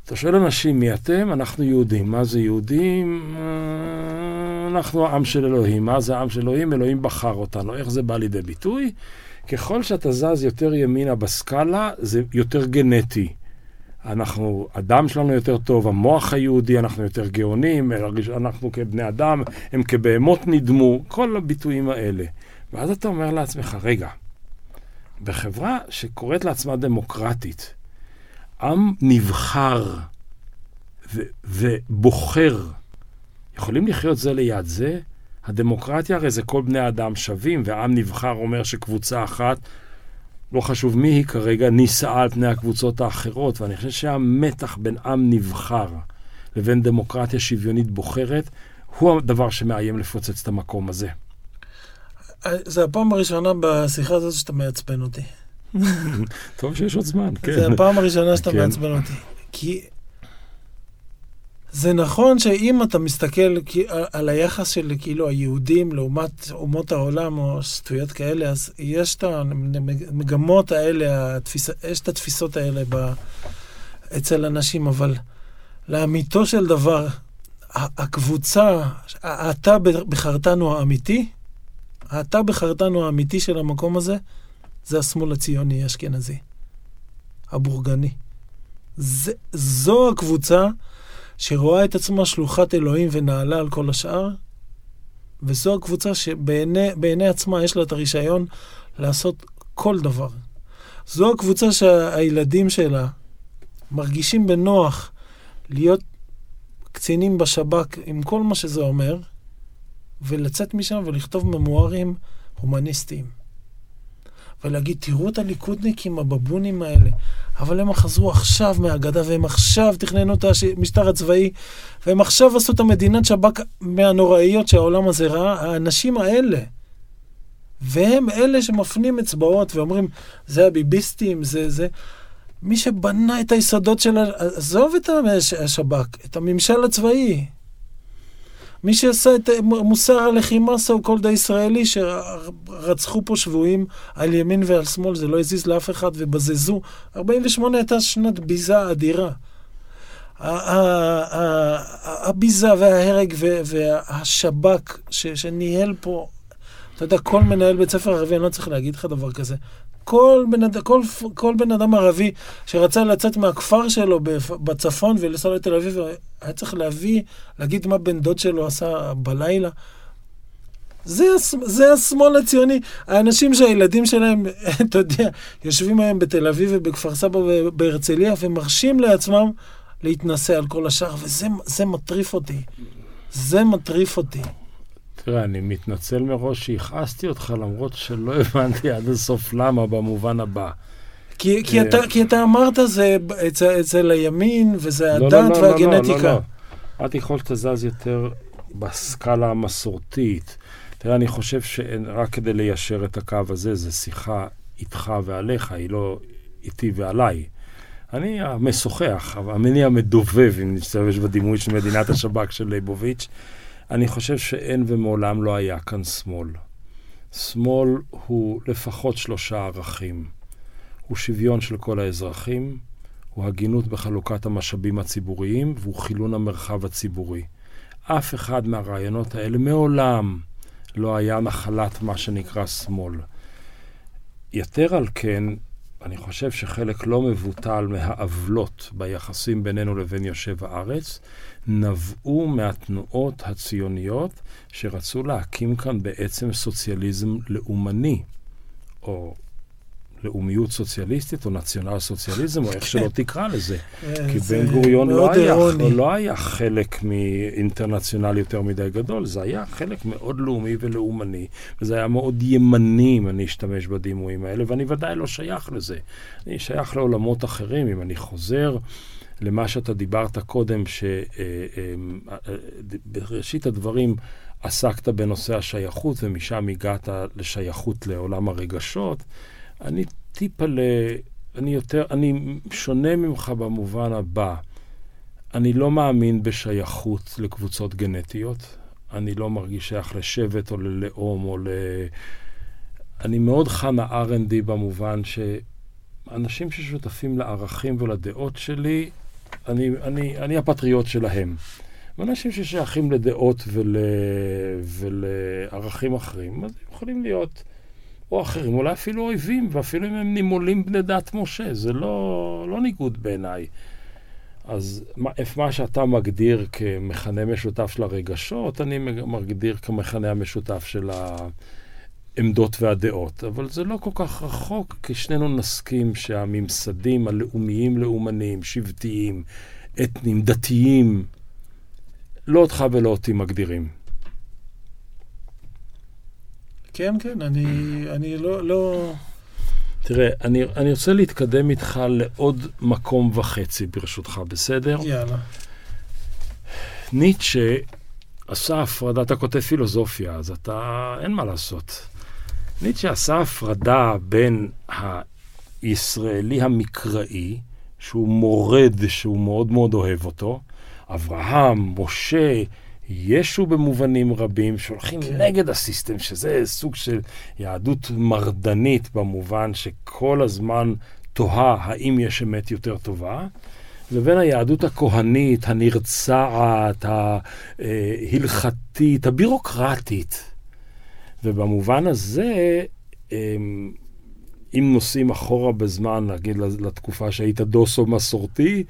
Speaker 1: אתה שואל אנשים, מי אתם? אנחנו יהודים. מה זה יהודים? אה, אנחנו העם של אלוהים. מה זה העם של אלוהים? אלוהים בחר אותנו. איך זה בא לידי ביטוי? ככל שאתה זז יותר ימינה בסקאלה, זה יותר גנטי. אנחנו, הדם שלנו יותר טוב, המוח היהודי, אנחנו יותר גאונים, אנחנו כבני אדם, הם כבהמות נדמו, כל הביטויים האלה. ואז אתה אומר לעצמך, רגע, בחברה שקוראת לעצמה דמוקרטית, עם נבחר ו- ובוחר, יכולים לחיות זה ליד זה? הדמוקרטיה הרי זה כל בני האדם שווים, ועם נבחר אומר שקבוצה אחת, לא חשוב מי היא כרגע, נישאה על פני הקבוצות האחרות, ואני חושב שהמתח בין עם נבחר לבין דמוקרטיה שוויונית בוחרת, הוא הדבר שמאיים לפוצץ את המקום הזה.
Speaker 2: זה הפעם הראשונה בשיחה הזאת שאתה מעצבן אותי.
Speaker 1: טוב שיש עוד זמן, כן.
Speaker 2: זה הפעם הראשונה שאתה כן. מעצבן אותי. כי זה נכון שאם אתה מסתכל על היחס של כאילו היהודים לעומת אומות העולם או שטויות כאלה, אז יש את המגמות האלה, התפיס, יש את התפיסות האלה ב, אצל אנשים, אבל לאמיתו של דבר, הקבוצה, אתה בחרתנו האמיתי, אתה בחרתנו האמיתי של המקום הזה, זה השמאל הציוני האשכנזי, הבורגני. זה, זו הקבוצה שרואה את עצמה שלוחת אלוהים ונעלה על כל השאר, וזו הקבוצה שבעיני עצמה יש לה את הרישיון לעשות כל דבר. זו הקבוצה שהילדים שלה מרגישים בנוח להיות קצינים בשב"כ עם כל מה שזה אומר, ולצאת משם ולכתוב ממוארים הומניסטיים. ולהגיד, תראו את הליכודניקים, הבבונים האלה. אבל הם חזרו עכשיו מהגדה, והם עכשיו תכננו את המשטר הצבאי, והם עכשיו עשו את המדינת שב"כ מהנוראיות שהעולם הזה ראה, האנשים האלה. והם אלה שמפנים אצבעות ואומרים, זה הביביסטים, זה זה. מי שבנה את היסודות של... עזוב את השב"כ, את הממשל הצבאי. מי שעשה את מוסר הלחימה, סו קולד הישראלי, שרצחו פה שבויים על ימין ועל שמאל, זה לא הזיז לאף אחד ובזזו. 48 הייתה שנת ביזה אדירה. הביזה וההרג והשב"כ שניהל פה, אתה יודע, כל מנהל בית ספר ערבי, אני לא צריך להגיד לך דבר כזה, כל בן. כל, כל בן אדם ערבי שרצה לצאת מהכפר שלו בצפון ולנסוע לתל אביב, היה צריך להביא, להגיד מה בן דוד שלו עשה בלילה. זה, זה השמאל הציוני. האנשים שהילדים שלהם, אתה יודע, יושבים היום בתל אביב ובכפר סבא ובהרצליה ומרשים לעצמם להתנשא על כל השאר, וזה מטריף אותי. זה מטריף אותי.
Speaker 1: תראה, אני מתנצל מראש שהכעסתי אותך, למרות שלא הבנתי עד הסוף למה במובן הבא.
Speaker 2: כי, כי, אתה, כי אתה אמרת, זה אצל, אצל הימין, וזה הדת לא, לא, לא, והגנטיקה. לא, לא, לא,
Speaker 1: לא. אל תכול שאתה זז יותר בסקאלה המסורתית. תראה, אני חושב שרק כדי ליישר את הקו הזה, זו שיחה איתך ועליך, היא לא איתי ועליי. אני המשוחח, המניע המדובב, אם נשתמש בדימוי של מדינת השב"כ של ליבוביץ', אני חושב שאין ומעולם לא היה כאן שמאל. שמאל הוא לפחות שלושה ערכים. הוא שוויון של כל האזרחים, הוא הגינות בחלוקת המשאבים הציבוריים, והוא חילון המרחב הציבורי. אף אחד מהרעיונות האלה מעולם לא היה נחלת מה שנקרא שמאל. יתר על כן, אני חושב שחלק לא מבוטל מהעוולות ביחסים בינינו לבין יושב הארץ נבעו מהתנועות הציוניות שרצו להקים כאן בעצם סוציאליזם לאומני, או לאומיות סוציאליסטית, או נציונל סוציאליזם, או איך שלא תקרא לזה.
Speaker 2: אה,
Speaker 1: כי בן גוריון לא היה. לא היה חלק מאינטרנציונל יותר מדי גדול, זה היה חלק מאוד לאומי ולאומני, וזה היה מאוד ימני, אם אני אשתמש בדימויים האלה, ואני ודאי לא שייך לזה. אני שייך לעולמות אחרים. אם אני חוזר למה שאתה דיברת קודם, שבראשית הדברים עסקת בנושא השייכות, ומשם הגעת לשייכות לעולם הרגשות, אני טיפה ל... אני יותר, אני שונה ממך במובן הבא. אני לא מאמין בשייכות לקבוצות גנטיות. אני לא מרגיש שייך לשבט או ללאום או ל... אני מאוד חנה ארנדי במובן שאנשים ששותפים לערכים ולדעות שלי, אני, אני, אני הפטריוט שלהם. ואנשים ששייכים לדעות ול, ולערכים אחרים, אז הם יכולים להיות או אחרים, אולי אפילו אויבים, ואפילו אם הם נימולים בני דת משה, זה לא, לא ניגוד בעיניי. אז מה, מה שאתה מגדיר כמכנה משותף של הרגשות, אני מגדיר כמכנה המשותף של העמדות והדעות. אבל זה לא כל כך רחוק, כי שנינו נסכים שהממסדים הלאומיים-לאומניים, שבטיים, אתניים, דתיים, לא אותך ולא אותי מגדירים.
Speaker 2: כן, כן, אני, אני לא, לא...
Speaker 1: תראה, אני, אני רוצה להתקדם איתך לעוד מקום וחצי, ברשותך, בסדר?
Speaker 2: יאללה.
Speaker 1: ניטשה עשה הפרדה, אתה כותב פילוסופיה, אז אתה, אין מה לעשות. ניטשה עשה הפרדה בין הישראלי המקראי, שהוא מורד, שהוא מאוד מאוד אוהב אותו, אברהם, משה, ישו במובנים רבים, שהולכים
Speaker 2: כן.
Speaker 1: נגד הסיסטם, שזה סוג של יהדות מרדנית במובן שכל הזמן תוהה האם יש אמת יותר טובה, לבין היהדות הכהנית, הנרצעת, ההלכתית, הבירוקרטית. ובמובן הזה, אמ, אם נוסעים אחורה בזמן, נגיד לתקופה שהיית דוסו מסורתי,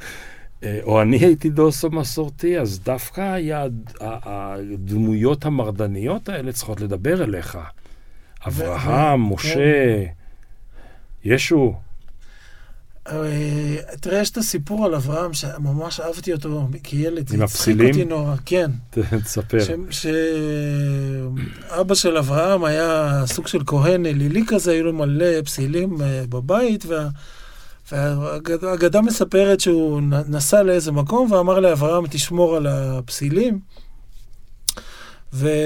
Speaker 1: או אני הייתי דוסו מסורתי, אז דווקא היד, הדמויות המרדניות האלה צריכות לדבר אליך. אברהם, משה, ישו.
Speaker 2: אה, תראה, יש את הסיפור על אברהם, שממש אהבתי אותו כילד.
Speaker 1: עם
Speaker 2: זה הצחיק
Speaker 1: הפסילים?
Speaker 2: אותי נורא, כן.
Speaker 1: תספר.
Speaker 2: שאבא של אברהם היה סוג של כהן אלילי כזה, היו לו מלא פסילים אה, בבית, וה... והאגדה מספרת שהוא נסע לאיזה מקום ואמר לאברהם, תשמור על הפסילים. ואברהם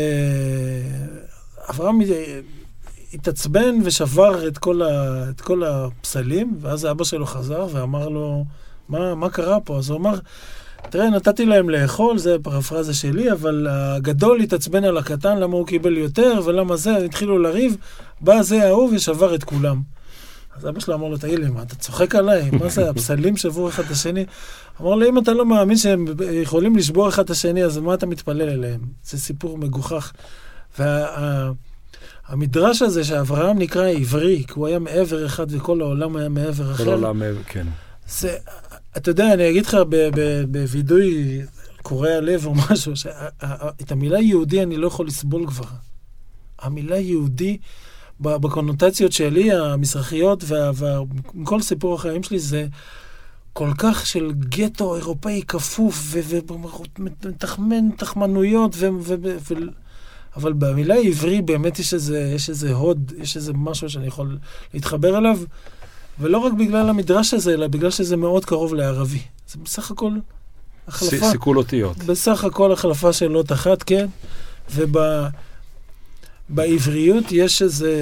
Speaker 2: התעצבן ושבר את כל, ה... את כל הפסלים, ואז אבא שלו חזר ואמר לו, מה, מה קרה פה? אז הוא אמר, תראה, נתתי להם לאכול, זה פרפרזה שלי, אבל הגדול התעצבן על הקטן, למה הוא קיבל יותר ולמה זה, התחילו לריב, בא זה ההוא ושבר את כולם. אז אבא שלו אמר לו, תגיד לי, מה, אתה צוחק עליי? מה זה, הפסלים שברו אחד את השני? אמר לו, אם אתה לא מאמין שהם יכולים לשבור אחד את השני, אז מה אתה מתפלל אליהם? זה סיפור מגוחך. והמדרש הזה שאברהם נקרא עברי, כי הוא היה מעבר אחד וכל העולם היה מעבר אחר.
Speaker 1: כל העולם, כן.
Speaker 2: זה, אתה יודע, אני אגיד לך בווידוי קורע לב או משהו, שאת המילה יהודי אני לא יכול לסבול כבר. המילה יהודי, בקונוטציות שלי, המזרחיות, וכל סיפור החיים שלי, זה כל כך של גטו אירופאי כפוף, ומתחמן תחמנויות, ו- ו- ו- ו- אבל במילה עברי באמת יש איזה, יש איזה הוד, יש איזה משהו שאני יכול להתחבר אליו. ולא רק בגלל המדרש הזה, אלא בגלל שזה מאוד קרוב לערבי. זה בסך הכל החלפה,
Speaker 1: סיכול אותיות.
Speaker 2: בסך הכל החלפה של אות אחת, כן. וב... בעבריות יש איזה,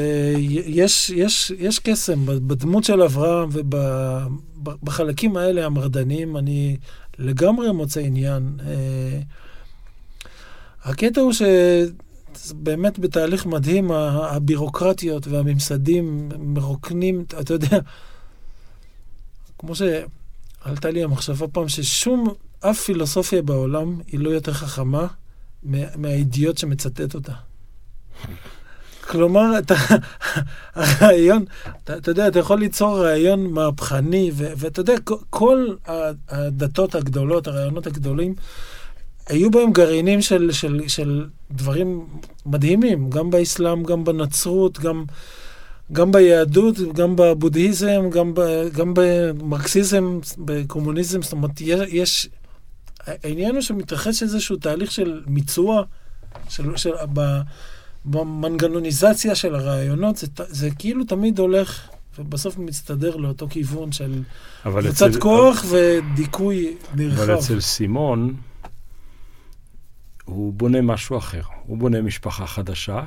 Speaker 2: יש, יש, יש קסם בדמות של אברהם ובחלקים האלה המרדניים, אני לגמרי מוצא עניין. אה, הקטע הוא שבאמת בתהליך מדהים, הבירוקרטיות והממסדים מרוקנים, אתה יודע, כמו שעלתה לי המחשבה פעם, ששום, אף פילוסופיה בעולם היא לא יותר חכמה מהאידיוט שמצטט אותה. כלומר, אתה, הרעיון, אתה, אתה יודע, אתה יכול ליצור רעיון מהפכני, ו, ואתה יודע, כל הדתות הגדולות, הרעיונות הגדולים, היו בהם גרעינים של, של, של דברים מדהימים, גם באסלאם, גם בנצרות, גם, גם ביהדות, גם בבודהיזם, גם, ב, גם במרקסיזם, בקומוניזם, זאת אומרת, יש... העניין הוא שמתרחש איזשהו תהליך של מיצוע, של, של, ב, במנגנוניזציה של הרעיונות, זה, זה כאילו תמיד הולך ובסוף מצטדר לאותו כיוון של קבוצת כוח אבל... ודיכוי נרחב.
Speaker 1: אבל אצל סימון, הוא בונה משהו אחר. הוא בונה משפחה חדשה,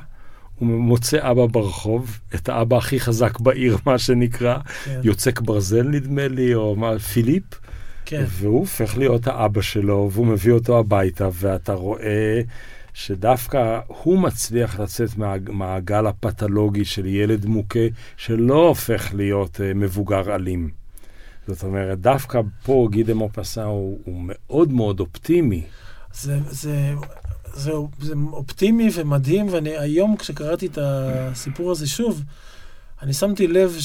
Speaker 1: הוא מוצא אבא ברחוב, את האבא הכי חזק בעיר, מה שנקרא, כן. יוצק ברזל נדמה לי, או מה, פיליפ. כן. והוא הופך להיות האבא שלו, והוא מביא אותו הביתה, ואתה רואה שדווקא הוא מצליח לצאת מהמעגל הפתולוגי של ילד מוכה, שלא הופך להיות uh, מבוגר אלים. זאת אומרת, דווקא פה גידה מופסה הוא, הוא מאוד מאוד אופטימי.
Speaker 2: זה, זה, זה, זה אופטימי ומדהים, ואני היום כשקראתי את הסיפור הזה שוב, אני שמתי לב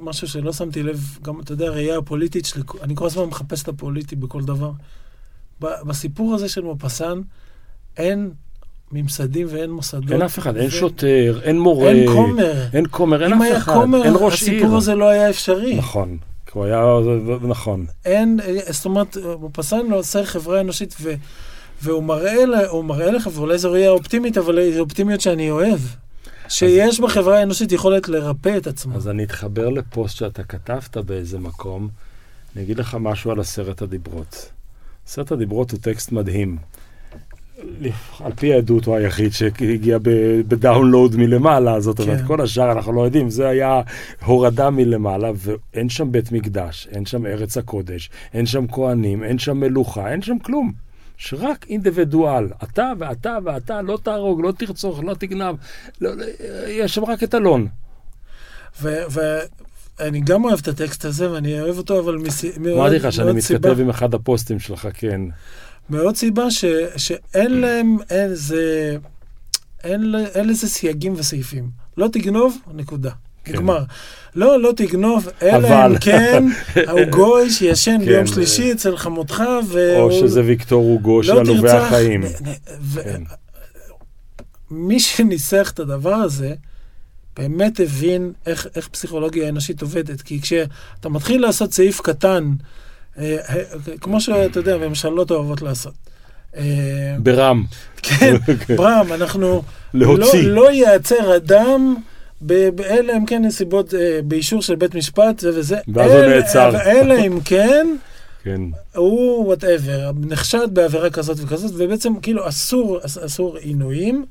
Speaker 2: משהו שלא שמתי לב, גם, אתה יודע, ראייה הפוליטית שלי, אני כל הזמן מחפש את הפוליטי בכל דבר. בסיפור הזה של מופסן, אין ממסדים ואין מוסדות.
Speaker 1: אין אף אחד, אין שוטר, אין מורה.
Speaker 2: אין כומר.
Speaker 1: אין כומר, אין אף אחד, כומר, אין ראש
Speaker 2: עיר. הסיפור הזה לא היה אפשרי.
Speaker 1: נכון, הוא היה, נכון.
Speaker 2: אין, זאת אומרת, מופסן לא עושה חברה אנושית, ו, והוא מראה, מראה לך, ואולי זו ראייה אופטימית, אבל זו אופטימיות שאני אוהב. שיש בחברה האנושית יכולת לרפא את עצמו.
Speaker 1: אז אני אתחבר לפוסט שאתה כתבת באיזה מקום, אני אגיד לך משהו על עשרת הדיברות. עשרת הדיברות הוא טקסט מדהים. על פי העדות הוא היחיד שהגיע בדאונלואוד מלמעלה, זאת אומרת, כן. כל השאר אנחנו לא יודעים, זה היה הורדה מלמעלה, ואין שם בית מקדש, אין שם ארץ הקודש, אין שם כהנים, אין שם מלוכה, אין שם כלום. שרק אינדיבידואל, אתה ואתה ואתה, לא תהרוג, לא תרצוח, לא תגנב, לא, יש שם רק את אלון.
Speaker 2: ואני גם אוהב את הטקסט הזה, ואני אוהב אותו, אבל מאוד סיבה.
Speaker 1: אמרתי לך שאני מתכתב עם אחד הפוסטים שלך, כן.
Speaker 2: מאוד סיבה ש, שאין להם איזה, אין, אין לזה סייגים וסעיפים. לא תגנוב, נקודה. כן. נגמר. לא, לא תגנוב, אלא אם כן הוא גוי שישן כן, ביום שלישי אצל חמותך,
Speaker 1: והוא... או שזה ויקטור הוגו של עלובי החיים.
Speaker 2: כן. מי שניסח את הדבר הזה, באמת הבין איך, איך פסיכולוגיה אנושית עובדת. כי כשאתה מתחיל לעשות סעיף קטן, כמו שאתה יודע, ממשלות אוהבות לעשות.
Speaker 1: אה, ברם.
Speaker 2: כן, ברם, אנחנו... להוציא. לא, לא ייעצר אדם, אלא אם כן נסיבות, באישור של בית משפט, זה וזה.
Speaker 1: ואז הוא נעצר.
Speaker 2: אלא אם כן, כן. הוא וואטאבר, נחשד בעבירה כזאת וכזאת, ובעצם כאילו אסור, אסור עינויים.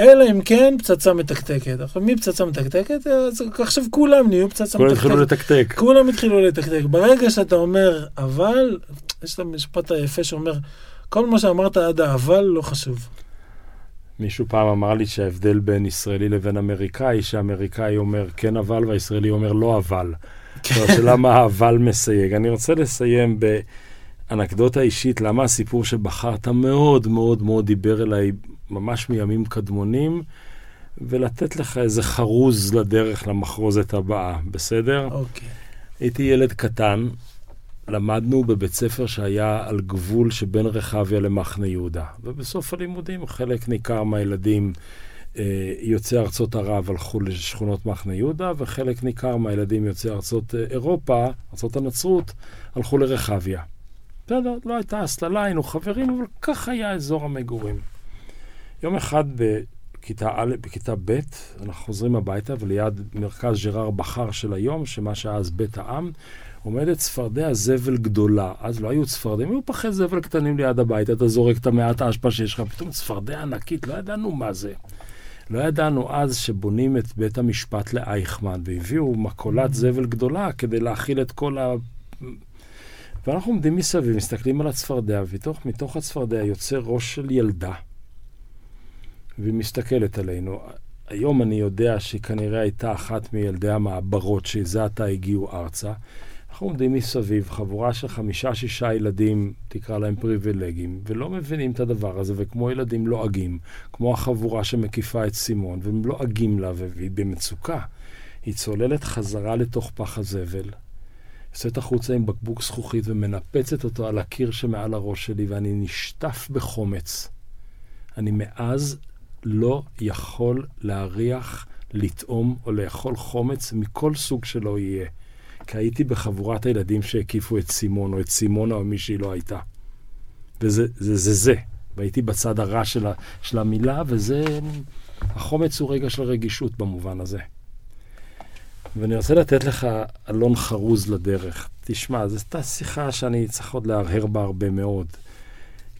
Speaker 2: אלא אם כן פצצה מתקתקת. עכשיו, מי פצצה מתקתקת? אז עכשיו כולם נהיו פצצה
Speaker 1: כולם מתקתקת. כולם התחילו לתקתק.
Speaker 2: כולם התחילו לתקתק. ברגע שאתה אומר אבל, יש את המשפט היפה שאומר, כל מה שאמרת עד האבל לא חשוב.
Speaker 1: מישהו פעם אמר לי שההבדל בין ישראלי לבין אמריקאי, שאמריקאי אומר כן אבל והישראלי אומר לא אבל. כן. השאלה מה האבל מסייג. אני רוצה לסיים באנקדוטה אישית, למה הסיפור שבחרת מאוד מאוד מאוד דיבר אליי ממש מימים קדמונים, ולתת לך איזה חרוז לדרך למחרוזת הבאה, בסדר?
Speaker 2: אוקיי.
Speaker 1: הייתי ילד קטן, למדנו בבית ספר שהיה על גבול שבין רחביה למחנה יהודה. ובסוף הלימודים חלק ניכר מהילדים אה, יוצאי ארצות ערב הלכו לשכונות מחנה יהודה, וחלק ניכר מהילדים יוצאי ארצות אה, אירופה, ארצות הנצרות, הלכו לרחביה. בסדר, לא הייתה הסללה, היינו חברים, אבל כך היה אזור המגורים. יום אחד בכיתה א', בכיתה ב', אנחנו חוזרים הביתה, וליד מרכז ג'רר בחר של היום, שמה שהיה אז בית העם, עומדת צפרדע זבל גדולה. אז לא היו צפרדעים, היו פחי זבל קטנים ליד הבית, אתה זורק את המעט האשפה שיש לך, פתאום צפרדע ענקית, לא ידענו מה זה. לא ידענו אז שבונים את בית המשפט לאייכמן, והביאו מקולת זבל גדולה כדי להכיל את כל ה... ואנחנו עומדים מסביב, מסתכלים על הצפרדע, ומתוך הצפרדע יוצא ראש של ילדה, והיא מסתכלת עלינו. היום אני יודע שהיא כנראה הייתה אחת מילדי המעברות שזה עתה הגיעו ארצה. אנחנו עומדים מסביב, חבורה של חמישה-שישה ילדים, תקרא להם פריבילגיים, ולא מבינים את הדבר הזה, וכמו ילדים לועגים, כמו החבורה שמקיפה את סימון, והם לועגים לה, והיא במצוקה. היא צוללת חזרה לתוך פח הזבל, יוצאת החוצה עם בקבוק זכוכית ומנפצת אותו על הקיר שמעל הראש שלי, ואני נשטף בחומץ. אני מאז לא יכול להריח, לטעום או לאכול חומץ מכל סוג שלא יהיה. כי הייתי בחבורת הילדים שהקיפו את סימון, או את סימונה, או מי שהיא לא הייתה. וזה זה זה. זה. והייתי בצד הרע של, ה, של המילה, וזה... החומץ הוא רגע של רגישות במובן הזה. ואני רוצה לתת לך אלון חרוז לדרך. תשמע, זו הייתה שיחה שאני צריך עוד להרהר בה הרבה מאוד.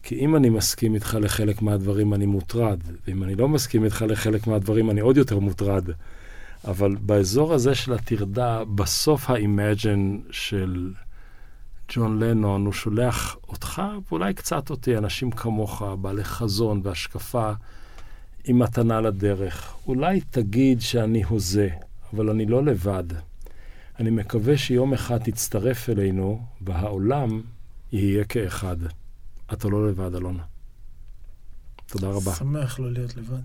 Speaker 1: כי אם אני מסכים איתך לחלק מהדברים, אני מוטרד. ואם אני לא מסכים איתך לחלק מהדברים, אני עוד יותר מוטרד. אבל באזור הזה של הטרדה, בסוף ה Imagine של ג'ון לנון, הוא שולח אותך, ואולי קצת אותי, אנשים כמוך, בעלי חזון והשקפה, עם מתנה לדרך. אולי תגיד שאני הוזה, אבל אני לא לבד. אני מקווה שיום אחד תצטרף אלינו, והעולם יהיה כאחד. אתה לא לבד, אלונה. תודה רבה.
Speaker 2: שמח לא להיות לבד.